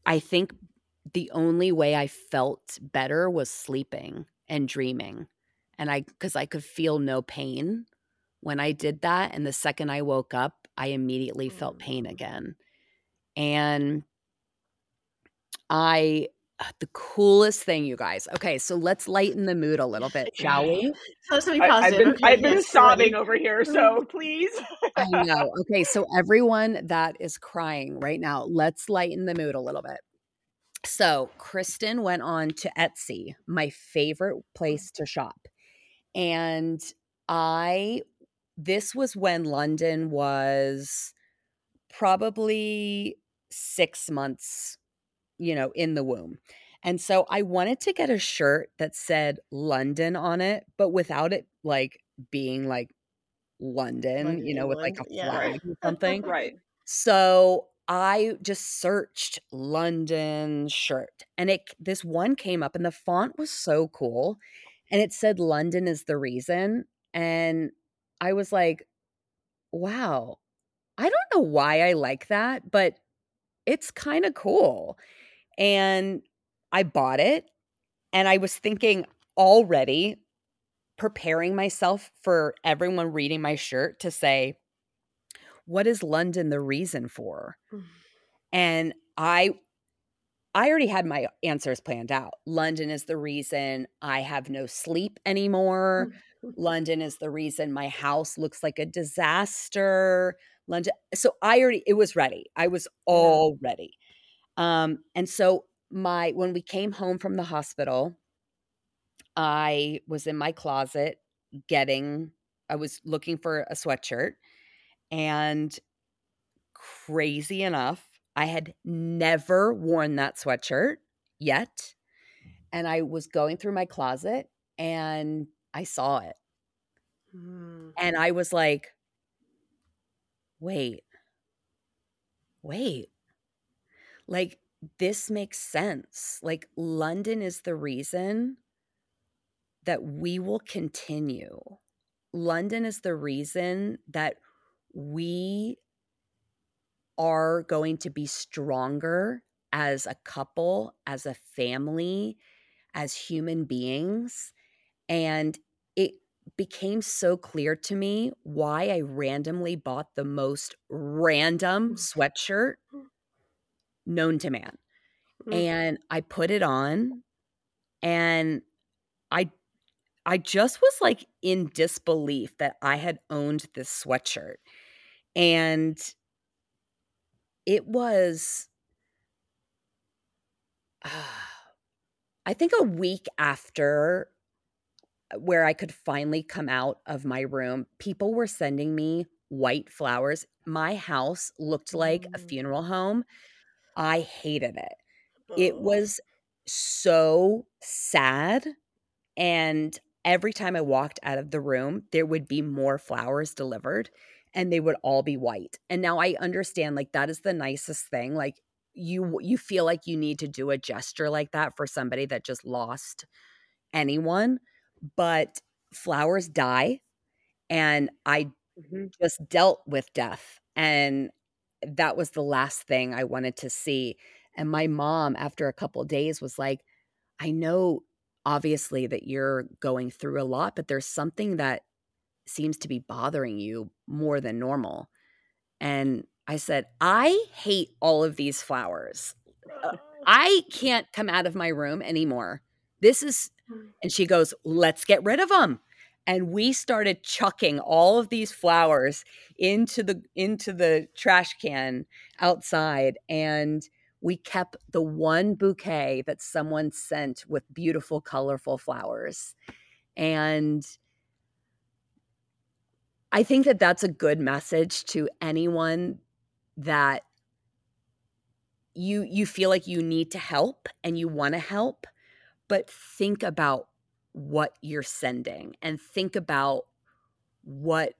I think the only way I felt better was sleeping and dreaming. And I cuz I could feel no pain when I did that and the second I woke up, I immediately Oh, felt pain again. And I uh, the coolest thing, you guys. Okay, so let's lighten the mood a little bit, shall we? Tell us something I, I've been Okay, I've been yes, sobbing over here, so please. I know. Okay, so everyone that is crying right now, let's lighten the mood a little bit. So, Kristin went on to Etsy, my favorite place to shop. And I, this was when London was probably six months, you know, in the womb. And so I wanted to get a shirt that said London on it, but without it like being like London, London, you know, with like a Yeah. flag or something. right. So I just searched London shirt and it this one came up and the font was so cool and it said London is the reason and I was like, wow. I don't know why I like that, but it's kind of cool. And I bought it and I was thinking already preparing myself for everyone reading my shirt to say, what is London the reason for? Mm. And I I already had my answers planned out. London is the reason I have no sleep anymore. London is the reason my house looks like a disaster. London so I already it was ready. I was all ready. Um and so my when we came home from the hospital, I was in my closet getting I was looking for a sweatshirt and crazy enough, I had never worn that sweatshirt yet. And I was going through my closet and I saw it. Mm. And I was like, wait, wait. Like, this makes sense. Like, London is the reason that we will continue. London is the reason that we are going to be stronger as a couple, as a family, as human beings. And it became so clear to me why I randomly bought the most random sweatshirt known to man. Mm. And I put it on and I I just was like in disbelief that I had owned this sweatshirt. And it was I think a week after uh, where I could finally come out of my room, people were sending me white flowers. My house looked like a Mm. funeral home. I hated it. It was so sad. And every time I walked out of the room, there would be more flowers delivered and they would all be white. And now I understand like that is the nicest thing. Like you you feel like you need to do a gesture like that for somebody that just lost anyone, but flowers die and I Mhm. just dealt with death and that was the last thing I wanted to see. And my mom after a couple days was like, "I know obviously that you're going through a lot, but there's something that seems to be bothering you more than normal." And I said, "I hate all of these flowers. Uh, I can't come out of my room anymore. This is and she goes, "Let's get rid of them." And we started chucking all of these flowers into the into the trash can outside and we kept the one bouquet that someone sent with beautiful colorful flowers. And I think that that's a good message to anyone that you you feel like you need to help and you want to help but think about what you're sending and think about what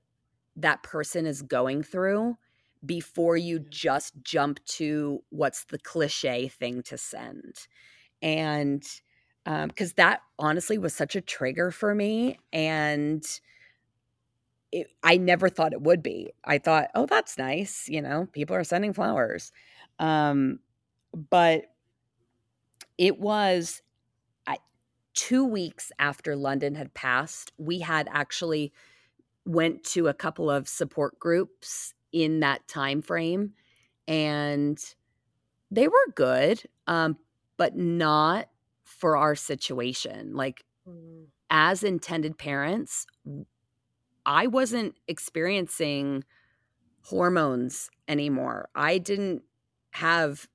that person is going through before you just jump to what's the cliche thing to send. And um, because that honestly was such a trigger for me and it, i never thought it would be. I thought oh that's nice you know people are sending flowers. Um but it was I, two weeks after london had passed we had actually went to a couple of support groups in that time frame and they were good um, but not for our situation. Like Mm. as intended parents i wasn't experiencing hormones anymore i didn't have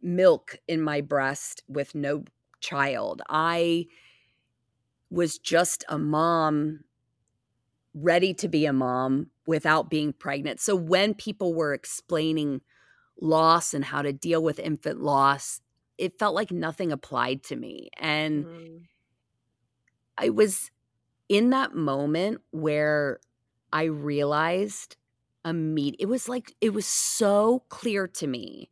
milk in my breast with no child i was just a mom ready to be a mom without being pregnant. So when people were explaining loss and how to deal with infant loss, it felt like nothing applied to me. And Mm. I was in that moment where I realized immediate it was like it was so clear to me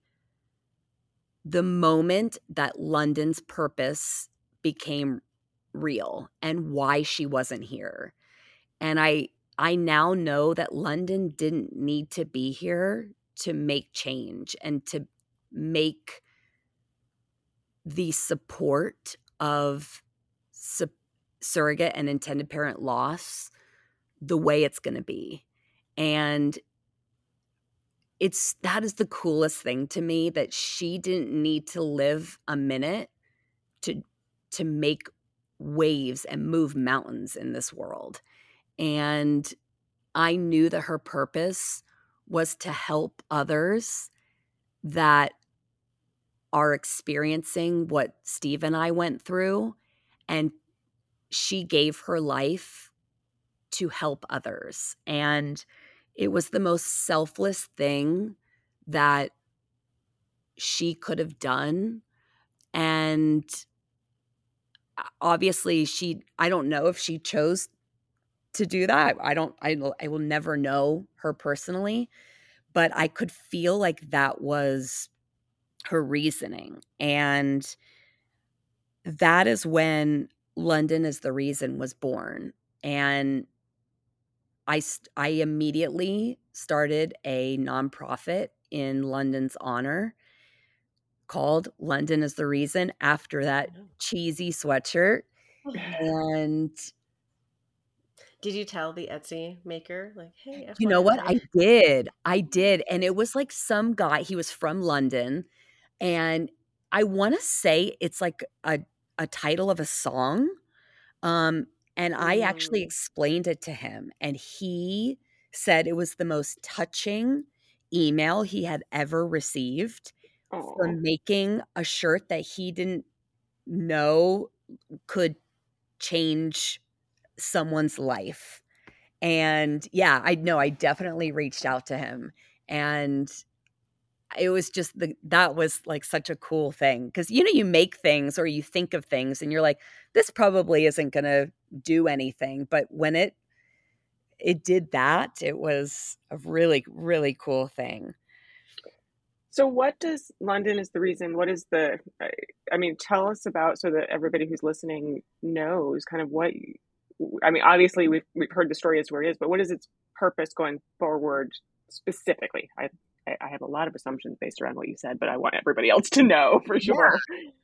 the moment that London's purpose became real and why she wasn't here. And I I now know that London didn't need to be here to make change and to make the support of su- surrogate and intended parent loss the way it's going to be. And it's that is the coolest thing to me that she didn't need to live a minute to to make waves and move mountains in this world. And I knew that her purpose was to help others that are experiencing what Steve and I went through. And she gave her life to help others. And it was the most selfless thing that she could have done. And obviously, she, I don't know if she chose to do that. I don't, I, I will never know her personally, but I could feel like that was her reasoning. And that is when London is the Reason was born. And I, I immediately started a nonprofit in London's honor called London is the Reason after that Oh. cheesy sweatshirt. And Did you tell the Etsy maker, like, hey, you know what? I did. I did. And it was like some guy, he was from London. And I want to say it's like a, a title of a song. Um, and I actually explained it to him, and he said it was the most touching email he had ever received Aw. from making a shirt that he didn't know could change someone's life. And yeah, I know I definitely reached out to him and it was just the that was like such a cool thing cuz you know you make things or you think of things and you're like this probably isn't going to do anything, but when it it did that, it was a really really cool thing. So, what does London is the reason? What is the? I, I mean, tell us about so that everybody who's listening knows kind of what. I mean, obviously we've we've heard the story as where it is, but what is its purpose going forward specifically? I I I have a lot of assumptions based around what you said, but I want everybody else to know for Yeah. sure.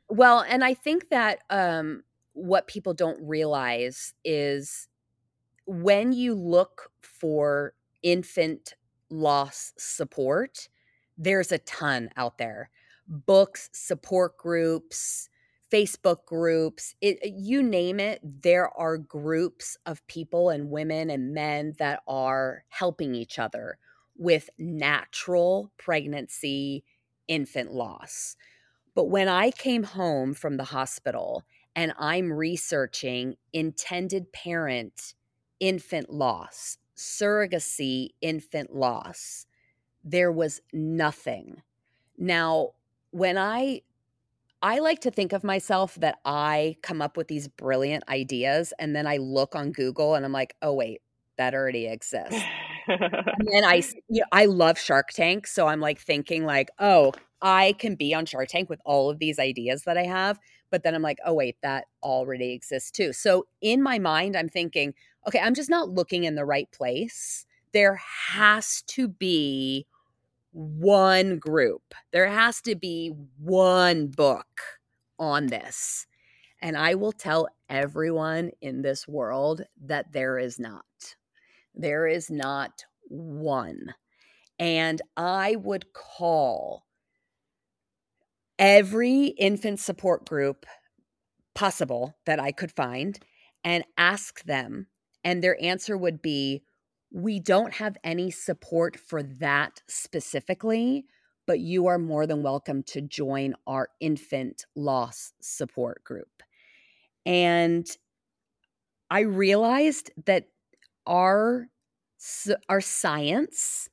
Well, and I think that um, what people don't realize is when you look for infant loss support, there's a ton out there books, support groups, Facebook groups, it, you name it, there are groups of people and women and men that are helping each other with natural pregnancy, infant loss. But when I came home from the hospital and I'm researching intended parent infant loss, surrogacy infant loss, there was nothing. Now, when I I like to think of myself that I come up with these brilliant ideas and then I look on Google and I'm like, "Oh wait, that already exists." And then I, you know, I love Shark Tank, so I'm like thinking like, oh, I can be on Shark Tank with all of these ideas that I have. But then I'm like, oh wait, that already exists too. So in my mind, I'm thinking, okay, I'm just not looking in the right place. There has to be one group. There has to be one book on this. And I will tell everyone in this world that there is not. There is not one. And I would call every infant support group possible that I could find and ask them. And their answer would be we don't have any support for that specifically, but you are more than welcome to join our infant loss support group. And I realized that our our science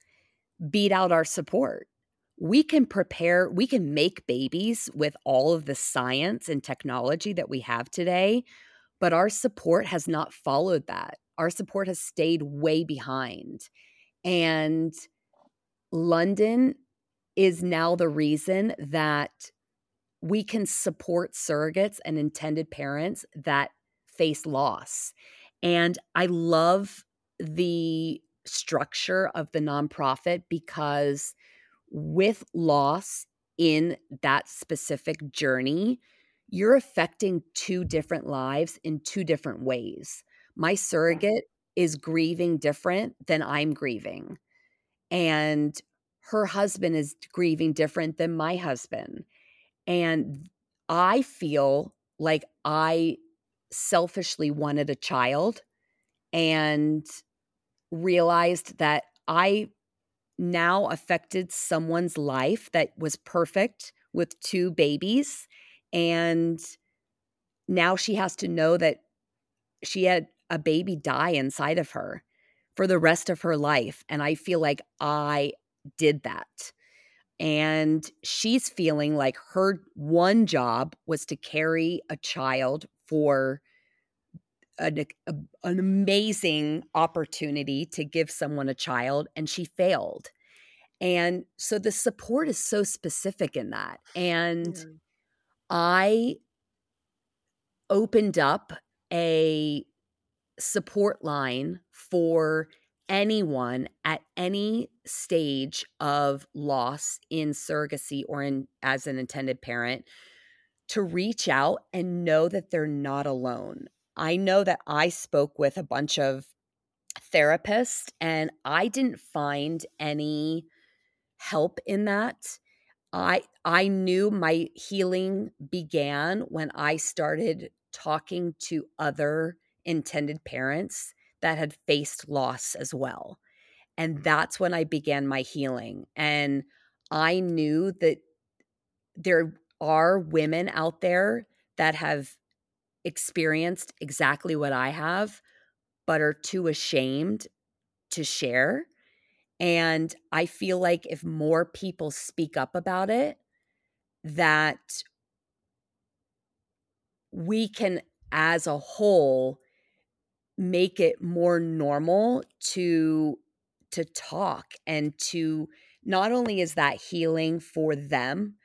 beat out our support. We can prepare, we can make babies with all of the science and technology that we have today, but our support has not followed that. Our support has stayed way behind. And London is now the reason that we can support surrogates and intended parents that face loss. And I love the structure of the nonprofit because with loss in that specific journey, you're affecting two different lives in two different ways. My surrogate is grieving different than I'm grieving, and her husband is grieving different than my husband. And I feel like I selfishly wanted a child and realized that I now affected someone's life that was perfect with two babies. And now she has to know that she had a baby die inside of her for the rest of her life. And I feel like I did that. And she's feeling like her one job was to carry a child for an, a, an amazing opportunity to give someone a child, and she failed. And so the support is so specific in that. And Yeah. I opened up a support line for anyone at any stage of loss in surrogacy or in as an intended parent to reach out and know that they're not alone. I know that I spoke with a bunch of therapists and I didn't find any help in that. I I knew my healing began when I started talking to other intended parents that had faced loss as well. And mm-hmm. that's when I began my healing. And I knew that there are women out there that have experienced exactly what I have, but are too ashamed to share. And I feel like if more people speak up about it, that we can, as a whole, make it more normal to to talk and to not only is that healing for them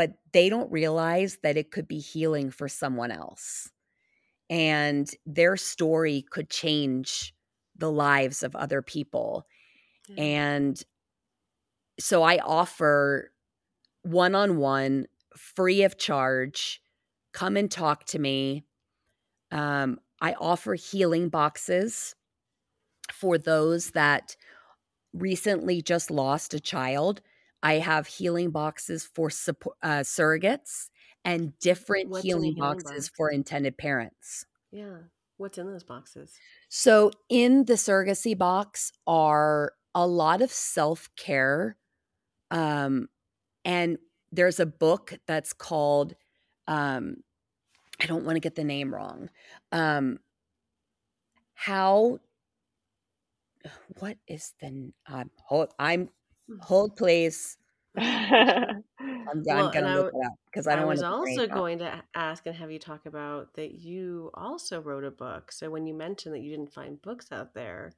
but they don't realize that it could be healing for someone else and their story could change the lives of other people yeah. and so i offer one-on-one free of charge come and talk to me um, I offer healing boxes for those that recently just lost a child. I have healing boxes for support, uh, surrogates and different healing, healing boxes box? for intended parents. Yeah. What's in those boxes? So, in the surrogacy box are a lot of self care. Um, and there's a book that's called um, I don't want to get the name wrong. Um, how? What is the? Um, hold. I'm. Hold, please. I'm, well, I'm gonna look it up because I don't want to. I was also going to ask and have you talk about that you also wrote a book. So when you mentioned that you didn't find books out there,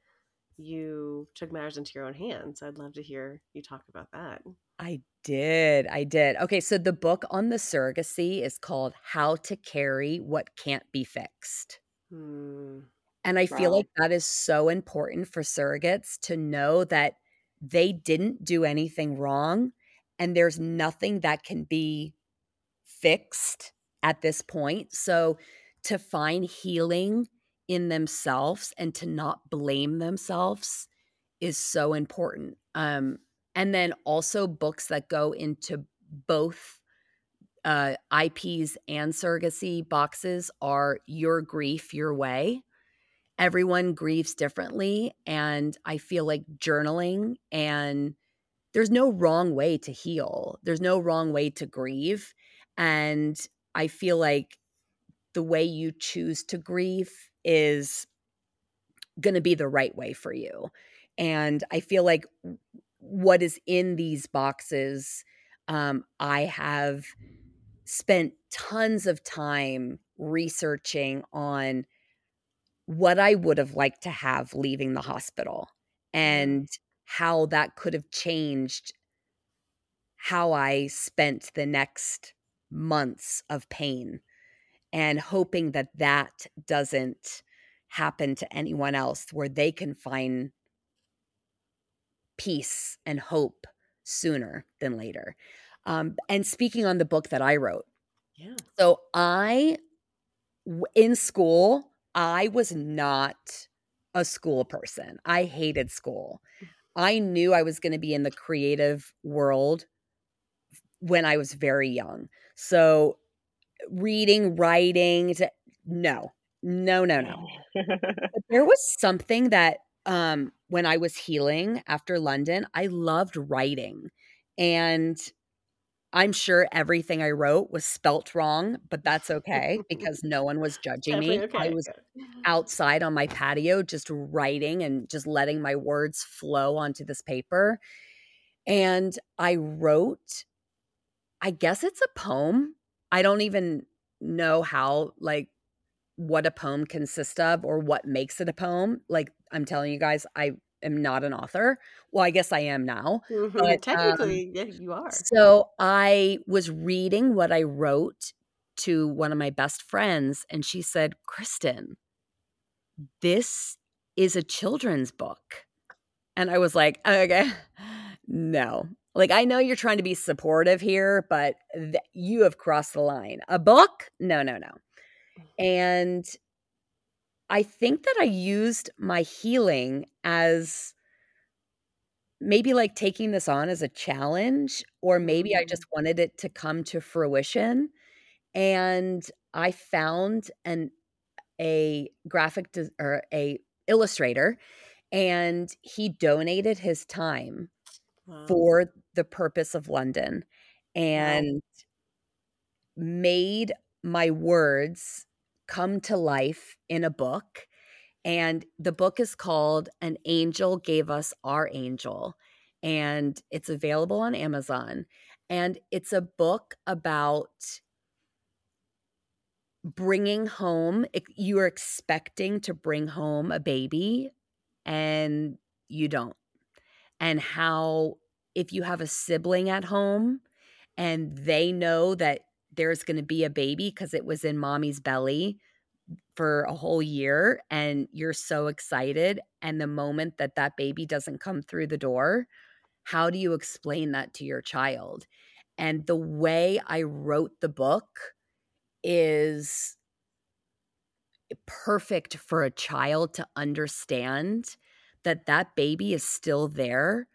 you took matters into your own hands. I'd love to hear you talk about that. I did. I did. Okay, so the book on the surrogacy is called How to Carry What Can't Be Fixed. Hmm. And I wow. feel like that is so important for surrogates to know that they didn't do anything wrong and there's nothing that can be fixed at this point. So to find healing in themselves and to not blame themselves is so important. Um, and then also books that go into both uh, IPs and surrogacy boxes are Your Grief, Your Way. Everyone grieves differently. And I feel like journaling and there's no wrong way to heal, there's no wrong way to grieve. And I feel like the way you choose to grieve is going to be the right way for you. And I feel like what is in these boxes, um, I have spent tons of time researching on what I would have liked to have leaving the hospital mm-hmm. and how that could have changed how I spent the next months of pain and hoping that that doesn't happen to anyone else where they can find peace and hope sooner than later. Um, and speaking on the book that I wrote, yeah. So I, in school, I was not a school person. I hated school. Mm. I knew I was going to be in the creative world when I was very young. So reading, writing, no, no, no, no. there was something that um, when I was healing after London, I loved writing. And I'm sure everything I wrote was spelt wrong, but that's okay because no one was judging me. Okay. I was outside on my patio just writing and just letting my words flow onto this paper. And I wrote, I guess it's a poem. I don't even know how, like, what a poem consists of or what makes it a poem. Like I'm telling you guys, I am not an author. Well, I guess I am now. Mm-hmm. But, Technically, um, yeah, you are. So I was reading what I wrote to one of my best friends and she said, Kristin, this is a children's book. And I was like, okay, no. Like, I know you're trying to be supportive here, but th- you have crossed the line. A book? No, no, no. And I think that I used my healing as maybe like taking this on as a challenge, or maybe I mm-hmm. just wanted it to come to fruition. And I found an a graphic des- or a illustrator and he donated his time Wow. for the purpose of London and made my words come to life in a book. And the book is called An Angel Gave Us Our Angel. And it's available on Amazon. And it's a book about bringing home, you are expecting to bring home a baby and you don't. And how, if you have a sibling at home and they know that there's going to be a baby because it was in mommy's belly for a whole year and you're so excited, and the moment that that baby doesn't come through the door, how do you explain that to your child? And the way I wrote the book is perfect for a child to understand that that baby is still there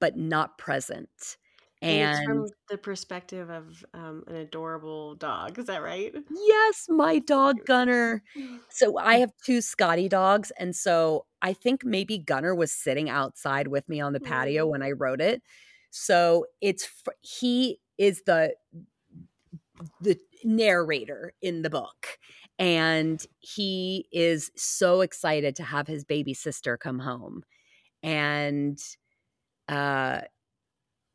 but not present And, it's and from the perspective of um, an adorable dog. Is that right? yes my dog gunner so i have two scotty dogs and so i think maybe gunner was sitting outside with me on the patio Mm. when i wrote it so it's he is the the narrator in the book and he is so excited to have his baby sister come home and uh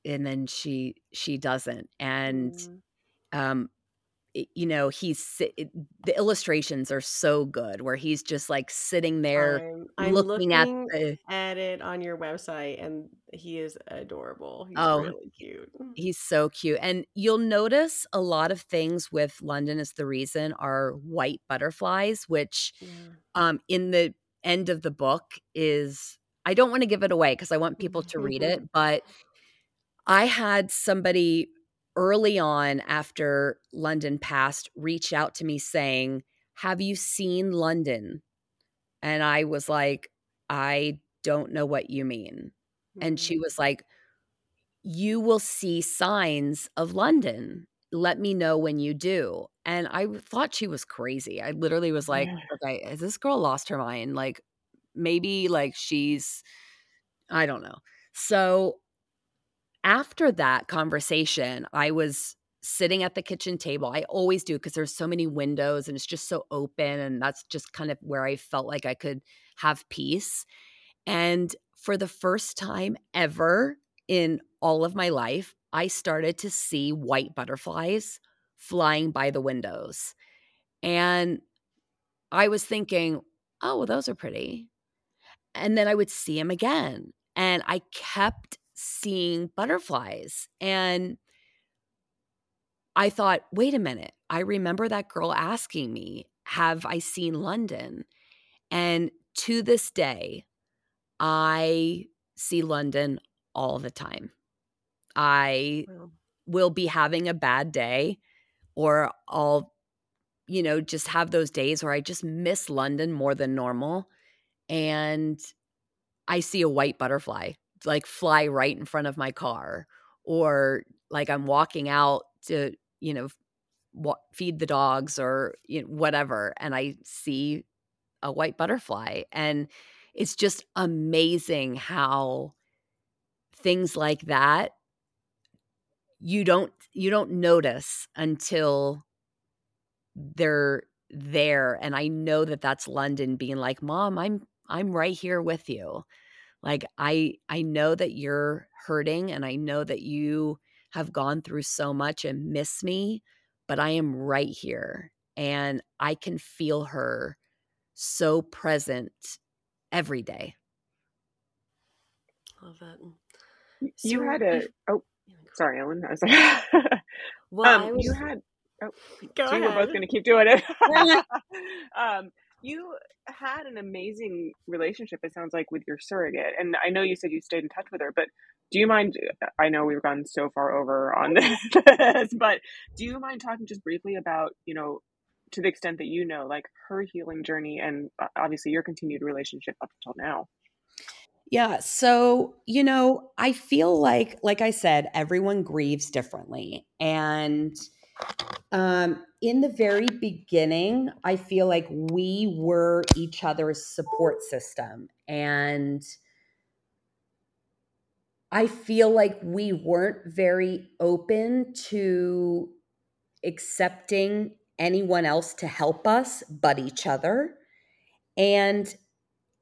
and then she she doesn't and Mm. um it- you know he's it- the illustrations are so good where he's just like sitting there I'm, I'm looking at the at it on your website, and he is adorable. He's Oh, really cute. He's so cute. And you'll notice a lot of things with London is the reason are white butterflies, which Yeah. um in the end of the book is I don't want to give it away because I want people to read it, but I had somebody early on after London passed reach out to me saying, "Have you seen London?" And I was like, "I don't know what you mean." And she Mm. was like, you will see signs of London. Let me know when you do. And I thought she was crazy. I literally was like, okay, has this girl lost her mind? Like, maybe like she's, I don't know. So after that conversation, I was sitting at the kitchen table. I always do because there's so many windows and it's just so open. And that's just kind of where I felt like I could have peace. And for the first time ever in all of my life, I started to see white butterflies flying by the windows. And I was thinking, oh, well, those are pretty. And then I would see them again. And I kept seeing butterflies. And I thought, wait a minute. I remember that girl asking me, have I seen London? And to this day, I see London all the time. I Wow. will be having a bad day or I'll you know just have those days where I just miss London more than normal and I see a white butterfly like fly right in front of my car or like I'm walking out to you know wa- feed the dogs or you know, whatever and I see a white butterfly and it's just amazing how things like that you don't you don't notice until they're there and i know that that's london being like mom i'm i'm right here with you like i i know that you're hurting and i know that you have gone through so much and miss me but i am right here and i can feel her so present every day Love that. You had a oh sorry, Ellen. I was like, Well, I um, was you had Oh, Go see, we're both going to keep doing it. um, you had an amazing relationship, it sounds like, with your surrogate. And I know you said you stayed in touch with her, but do you mind? I know we've gone so far over on this, but do you mind talking just briefly about, you know, to the extent that you know, like her healing journey and uh, obviously your continued relationship up until now? Yeah. So, you know, I feel like, like I said, everyone grieves differently. And um, in the very beginning, I feel like we were each other's support system. And I feel like we weren't very open to accepting anyone else to help us but each other. And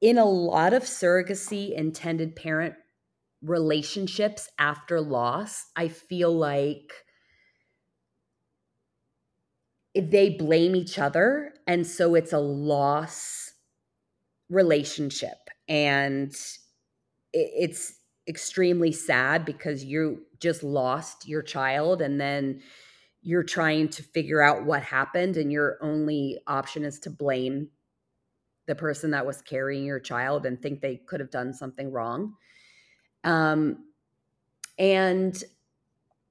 in a lot of surrogacy intended parent relationships after loss, I feel like they blame each other. And so it's a loss relationship. And it's extremely sad because you just lost your child and then you're trying to figure out what happened and your only option is to blame the person that was carrying your child and think they could have done something wrong um, and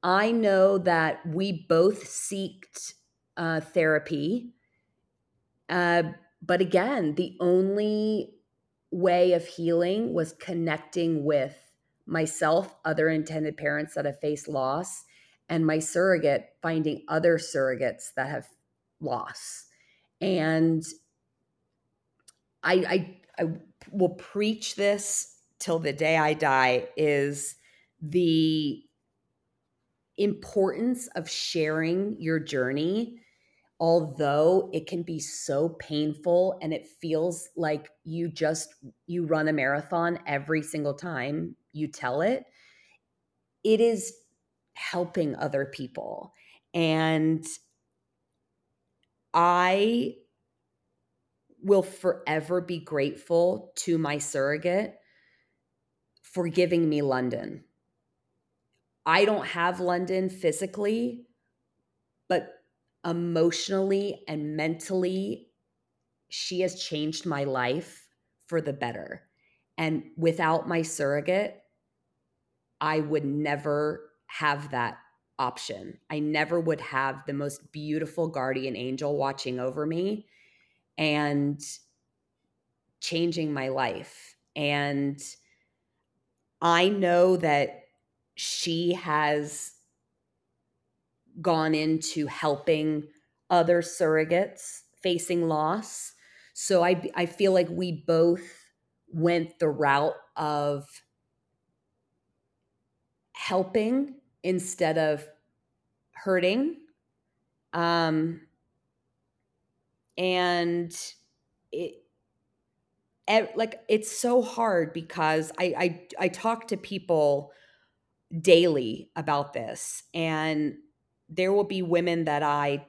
i know that we both seeked uh, therapy. Uh, but again the only way of healing was connecting with myself other intended parents that have faced loss and my surrogate finding other surrogates that have loss. And I, I i will preach this till the day i die is the importance of sharing your journey although it can be so painful and it feels like you just you run a marathon every single time you tell it it is helping other people. And i will forever be grateful to my surrogate for giving me london. I don't have london physically but emotionally and mentally she has changed my life for the better. And without my surrogate, I would never have that option. I never would have the most beautiful guardian angel watching over me and changing my life. And I know that she has gone into helping other surrogates facing loss. So I I feel like we both went the route of helping instead of hurting. Um and it like it's so hard because I I I talk to people daily about this and there will be women that I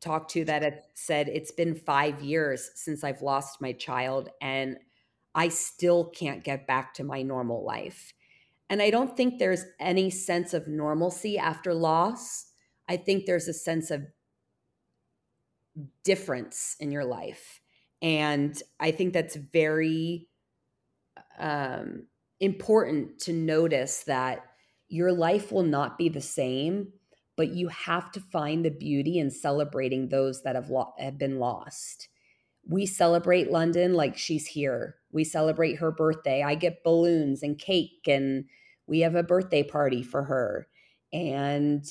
talk to that have said it's been 5 years since I've lost my child and I still can't get back to my normal life. And I don't think there's any sense of normalcy after loss. I think there's a sense of difference in your life. And I think that's very um, important to notice that your life will not be the same, but you have to find the beauty in celebrating those that have, lo- have been lost. We celebrate London like she's here. We celebrate her birthday. I get balloons and cake, and we have a birthday party for her. And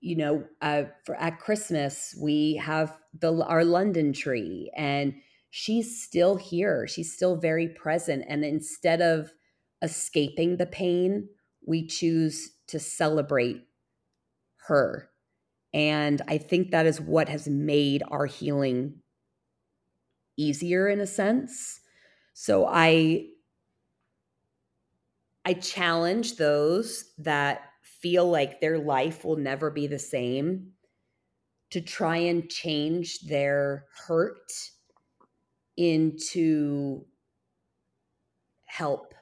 you know, uh, for at Christmas we have the our London tree, and she's still here. She's still very present. And instead of escaping the pain, we choose to celebrate her. And I think that is what has made our healing easier in a sense. So I I challenge those that feel like their life will never be the same to try and change their hurt into help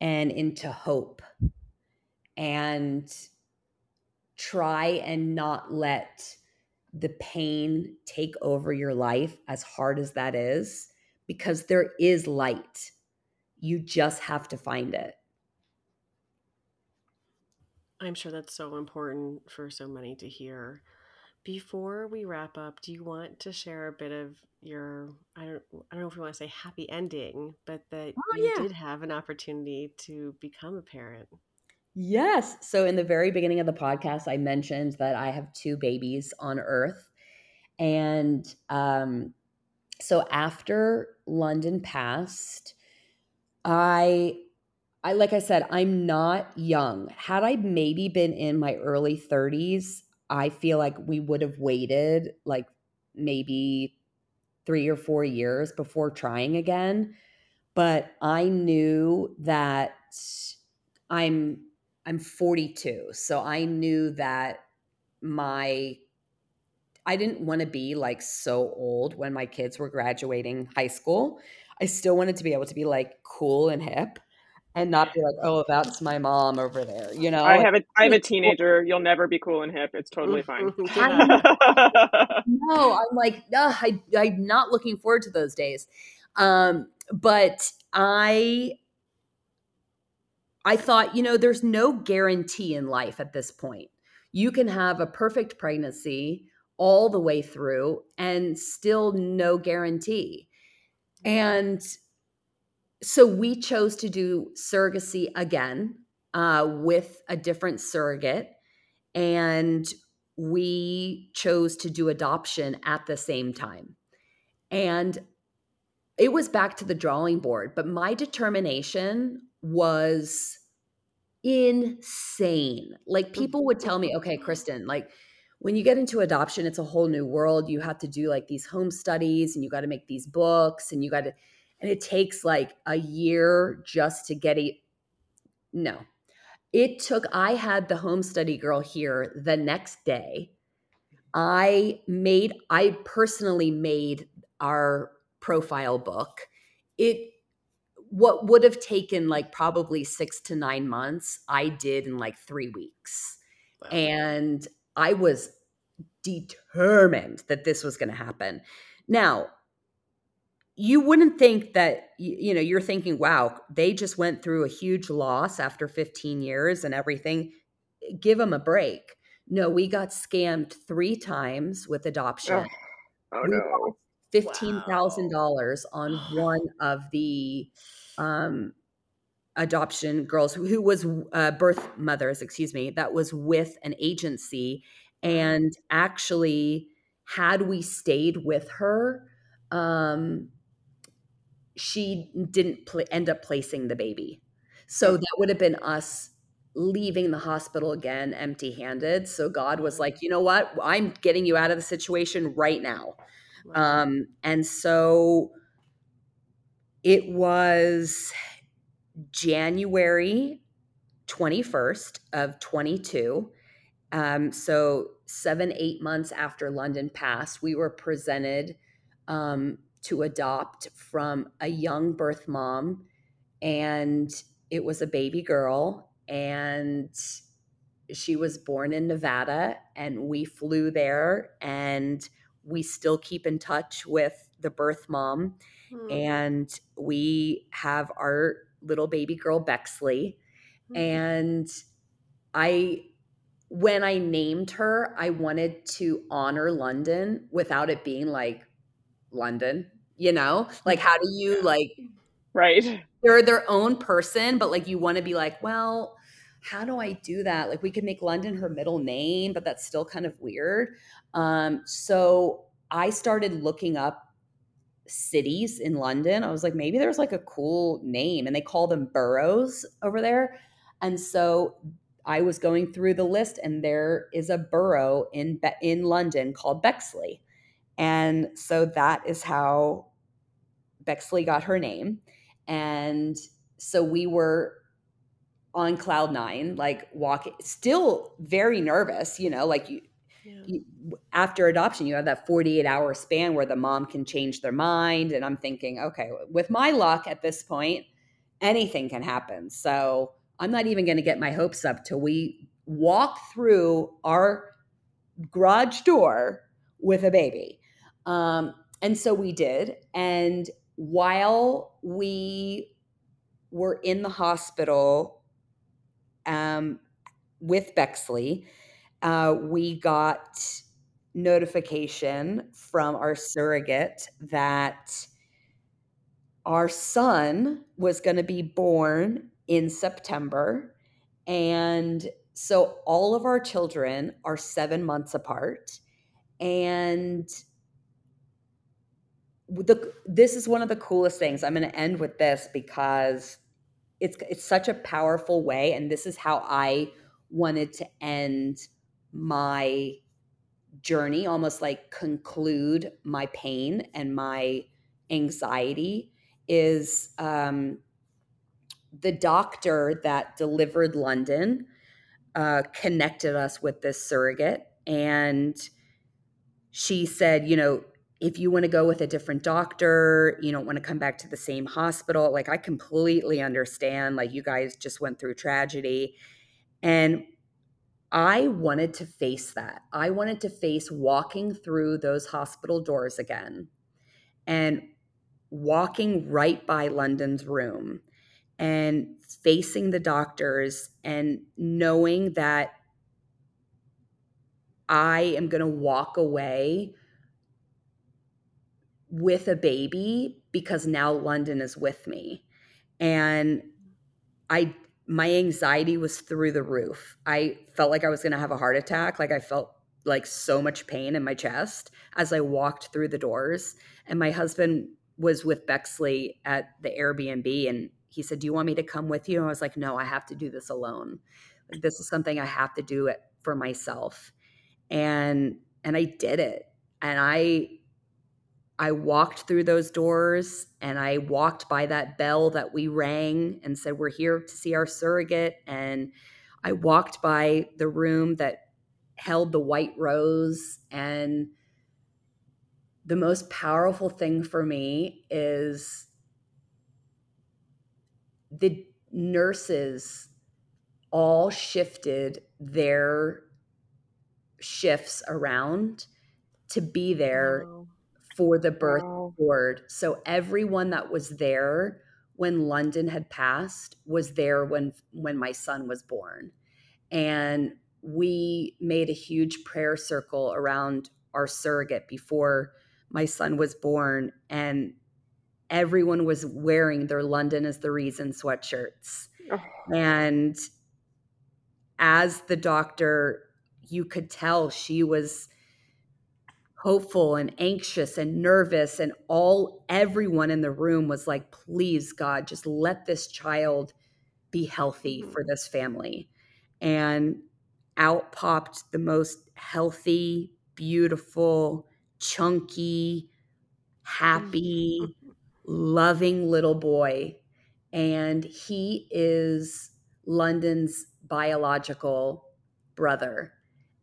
and into hope and try and not let the pain take over your life as hard as that is because there is light you just have to find it I'm sure that's so important for so many to hear. Before we wrap up, do you want to share a bit of your I don't I don't know if you want to say happy ending, but that oh you yeah did have an opportunity to become a parent? Yes. So, in the very beginning of the podcast, I mentioned that I have two babies on Earth. And um, so, after London passed, I, I, like I said, I'm not young. Had I maybe been in my early 30s, I feel like we would have waited like maybe three or four years before trying again. But I knew that I'm I'm 42. So I knew that my I didn't want to be like so old when my kids were graduating high school. I still wanted to be able to be like cool and hip and not be like, oh, that's my mom over there, you know? I have a I have a teenager. You'll never be cool and hip. It's totally fine. no, I'm like, I, I'm not looking forward to those days. Um, but I I thought, you know, there's no guarantee in life at this point. You can have a perfect pregnancy all the way through and still no guarantee. And so we chose to do surrogacy again uh, with a different surrogate. And we chose to do adoption at the same time. And it was back to the drawing board, but my determination was insane. Like mm. people would tell me, okay, Kristin, like when you get into adoption, it's a whole new world. You have to do like these home studies and you got to make these books and you got to, and it takes like a year just to get it. No, it took, I had the home study girl here the next day. I made, I personally made our profile book. It what would have taken like probably six to nine months, I did in like three weeks. Wow. And I was determined that this was going to happen. Now, you wouldn't think that you know you're thinking wow they just went through a huge loss after 15 years and everything give them a break no we got scammed three times with adoption oh, oh no $15000 on one of the um, adoption girls who, who was uh, birth mothers, excuse me, that was with an agency. And actually, had we stayed with her, um, she didn't pl- end up placing the baby. So that would have been us leaving the hospital again empty handed. So God was like, you know what? I'm getting you out of the situation right now. Um, and so it was January 21st of 22. Um, so seven, eight months after London passed, we were presented um, to adopt from a young birth mom, and it was a baby girl, and she was born in Nevada, and we flew there, and we still keep in touch with the birth mom Hmm. And we have our little baby girl, Bexley. Hmm. And I, when I named her, I wanted to honor London without it being like London, you know? Like, how do you, like, right? They're their own person, but like, you want to be like, well, how do I do that? Like, we could make London her middle name, but that's still kind of weird. Um, so I started looking up cities in London. I was like, maybe there's like a cool name, and they call them boroughs over there. And so I was going through the list, and there is a borough in Be- in London called Bexley, and so that is how Bexley got her name. And so we were on cloud nine, like walking, still very nervous, you know, like you yeah. you, after adoption you have that 48 hour span where the mom can change their mind and i'm thinking okay with my luck at this point anything can happen so i'm not even going to get my hopes up till we walk through our garage door with a baby. Um, and so we did. And while we were in the hospital um, with Bexley, uh, we got notification from our surrogate that our son was going to be born in September. And so all of our children are seven months apart. And the, this is one of the coolest things. I'm going to end with this because it's it's such a powerful way and this is how I wanted to end my journey almost like conclude my pain and my anxiety is um, the doctor that delivered London uh, connected us with this surrogate and she said you know if you want to go with a different doctor, you don't want to come back to the same hospital. Like, I completely understand. Like, you guys just went through tragedy. And I wanted to face that. I wanted to face walking through those hospital doors again and walking right by London's room and facing the doctors and knowing that I am going to walk away with a baby because now London is with me. And I my anxiety was through the roof. I felt like I was going to have a heart attack, like I felt like so much pain in my chest as I walked through the doors. And my husband was with Bexley at the Airbnb and he said, "Do you want me to come with you?" And I was like, "No, I have to do this alone. Like, this is something I have to do it for myself." And and I did it. And I I walked through those doors and I walked by that bell that we rang and said, We're here to see our surrogate. And I walked by the room that held the white rose. And the most powerful thing for me is the nurses all shifted their shifts around to be there for the birth wow. board. So everyone that was there when London had passed was there when when my son was born. And we made a huge prayer circle around our surrogate before my son was born and everyone was wearing their London is the reason sweatshirts. Oh. And as the doctor you could tell she was hopeful and anxious and nervous and all everyone in the room was like please god just let this child be healthy for mm-hmm. this family. And out popped the most healthy beautiful chunky happy loving little boy. And he is london's biological brother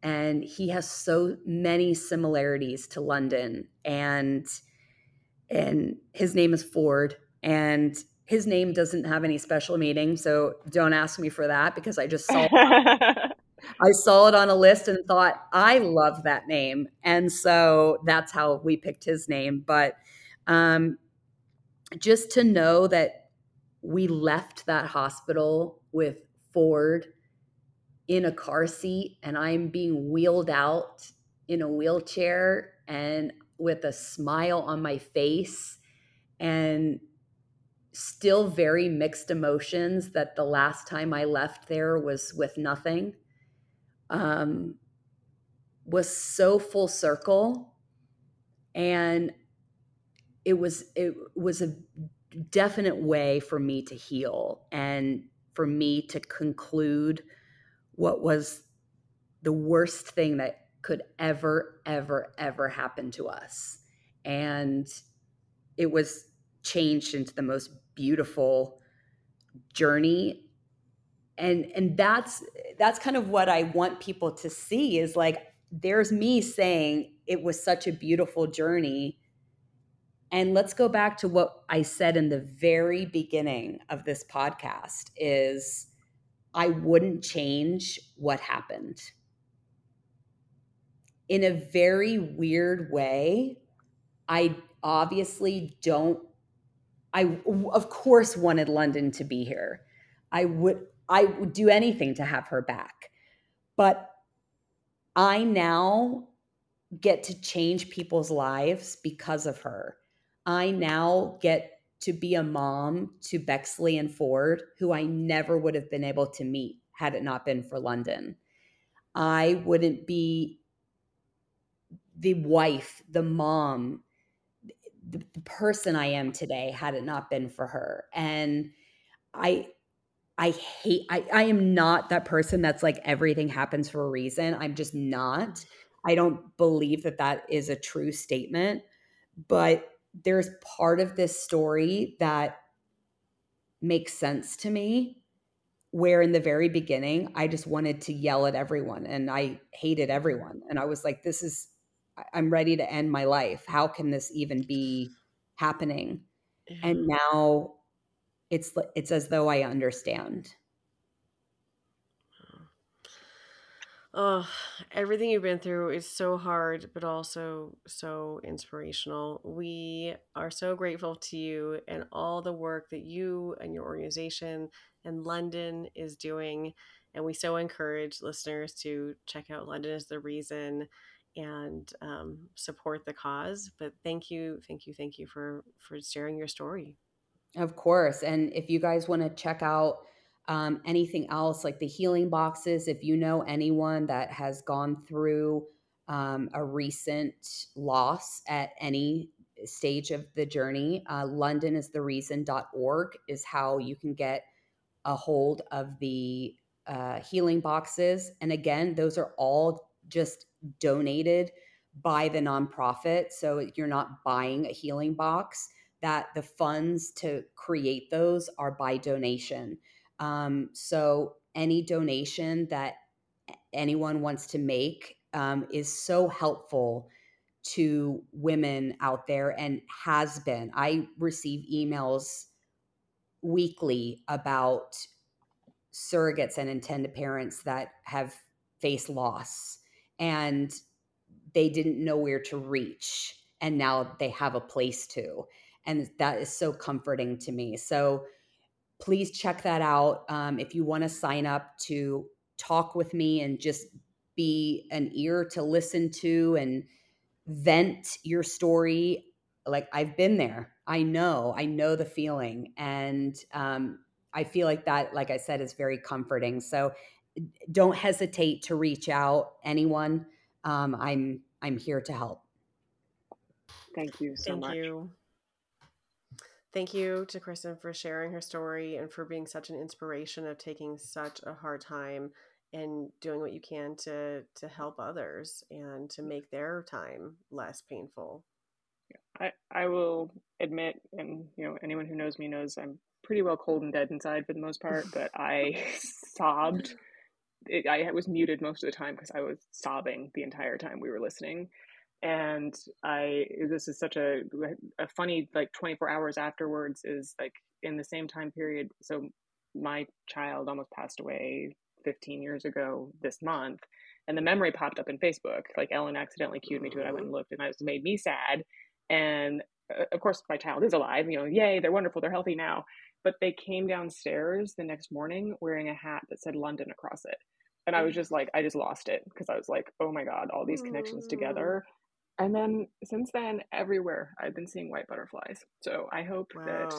and he has so many similarities to London and and his name is Ford and his name doesn't have any special meaning so don't ask me for that because I just saw I saw it on a list and thought I love that name. And so that's how we picked his name but um just to know that we left that hospital with Ford in a car seat and I'm being wheeled out in a wheelchair and with a smile on my face and still very mixed emotions that the last time I left there was with nothing um, was so full circle. And it was it was a definite way for me to heal and for me to conclude what was the worst thing that could ever, ever, ever happen to us. And it was changed into the most beautiful journey and and that's that's kind of what i want people to see is like there's me saying it was such a beautiful journey and let's go back to what i said in the very beginning of this podcast is I wouldn't change what happened. In a very weird way, I obviously don't I of course wanted London to be here. I would I would do anything to have her back. But I now get to change people's lives because of her. I now get to be a mom to Bexley and Ford, who I never would have been able to meet had it not been for London. I wouldn't be the wife, the mom, the, the person I am today had it not been for her. And I I hate I, I am not that person that's like everything happens for a reason. I'm just not. I don't believe that that is a true statement. But there's part of this story that makes sense to me where in the very beginning I just wanted to yell at everyone and I hated everyone and I was like this is I'm ready to end my life. How can this even be happening? And now it's it's as though I understand. Oh, everything you've been through is so hard, but also so inspirational. We are so grateful to you and all the work that you and your organization and London is doing. And we so encourage listeners to check out London is the reason and um, support the cause. But thank you, thank you, thank you for for sharing your story. Of course, and if you guys want to check out um, anything else like the healing boxes, if you know anyone that has gone through um, a recent loss at any stage of the journey, uh, London is the reason.org is how you can get a hold of the uh, healing boxes. And again, those are all just donated by the nonprofit. So you're not buying a healing box, that the funds to create those are by donation. Um, so any donation that anyone wants to make um, is so helpful to women out there and has been. I receive emails weekly about surrogates and intended parents that have faced loss and they didn't know where to reach and now they have a place to and that is so comforting to me so please check that out um, if you want to sign up to talk with me and just be an ear to listen to and vent your story like i've been there. I know. I know the feeling. And um, i feel like that like i said is very comforting. So don't hesitate to reach out anyone. Um, i'm i'm here to help. Thank you so Thank much. you. Thank you to Kristin for sharing her story and for being such an inspiration of taking such a hard time and doing what you can to to help others and to make their time less painful. I, I will admit, and you know, anyone who knows me knows I'm pretty well cold and dead inside for the most part, but I sobbed. It, I was muted most of the time because I was sobbing the entire time we were listening. And I, this is such a, a funny, like 24 hours afterwards is like in the same time period. So my child almost passed away 15 years ago this month. And the memory popped up in Facebook. Like Ellen accidentally cued me to it. I went and looked and it made me sad and uh, of course, my child is alive. You know, yay, they're wonderful, they're healthy now. But they came downstairs the next morning wearing a hat that said London across it. And I was just like, I just lost it because I was like, oh my God, all these connections together. And then since then, everywhere I've been seeing white butterflies. So I hope wow. that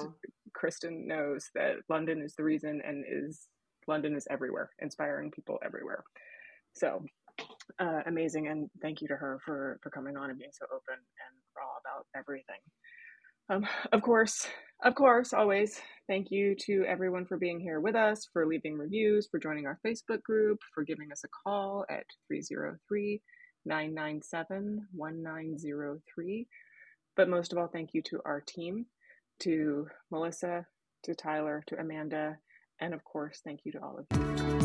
Kristin knows that London is the reason and is London is everywhere, inspiring people everywhere. So uh, amazing, and thank you to her for for coming on and being so open and raw about everything. Um, of course, of course, always thank you to everyone for being here with us, for leaving reviews, for joining our Facebook group, for giving us a call at 303 997 1903. But most of all, thank you to our team, to Melissa, to Tyler, to Amanda, and of course, thank you to all of you.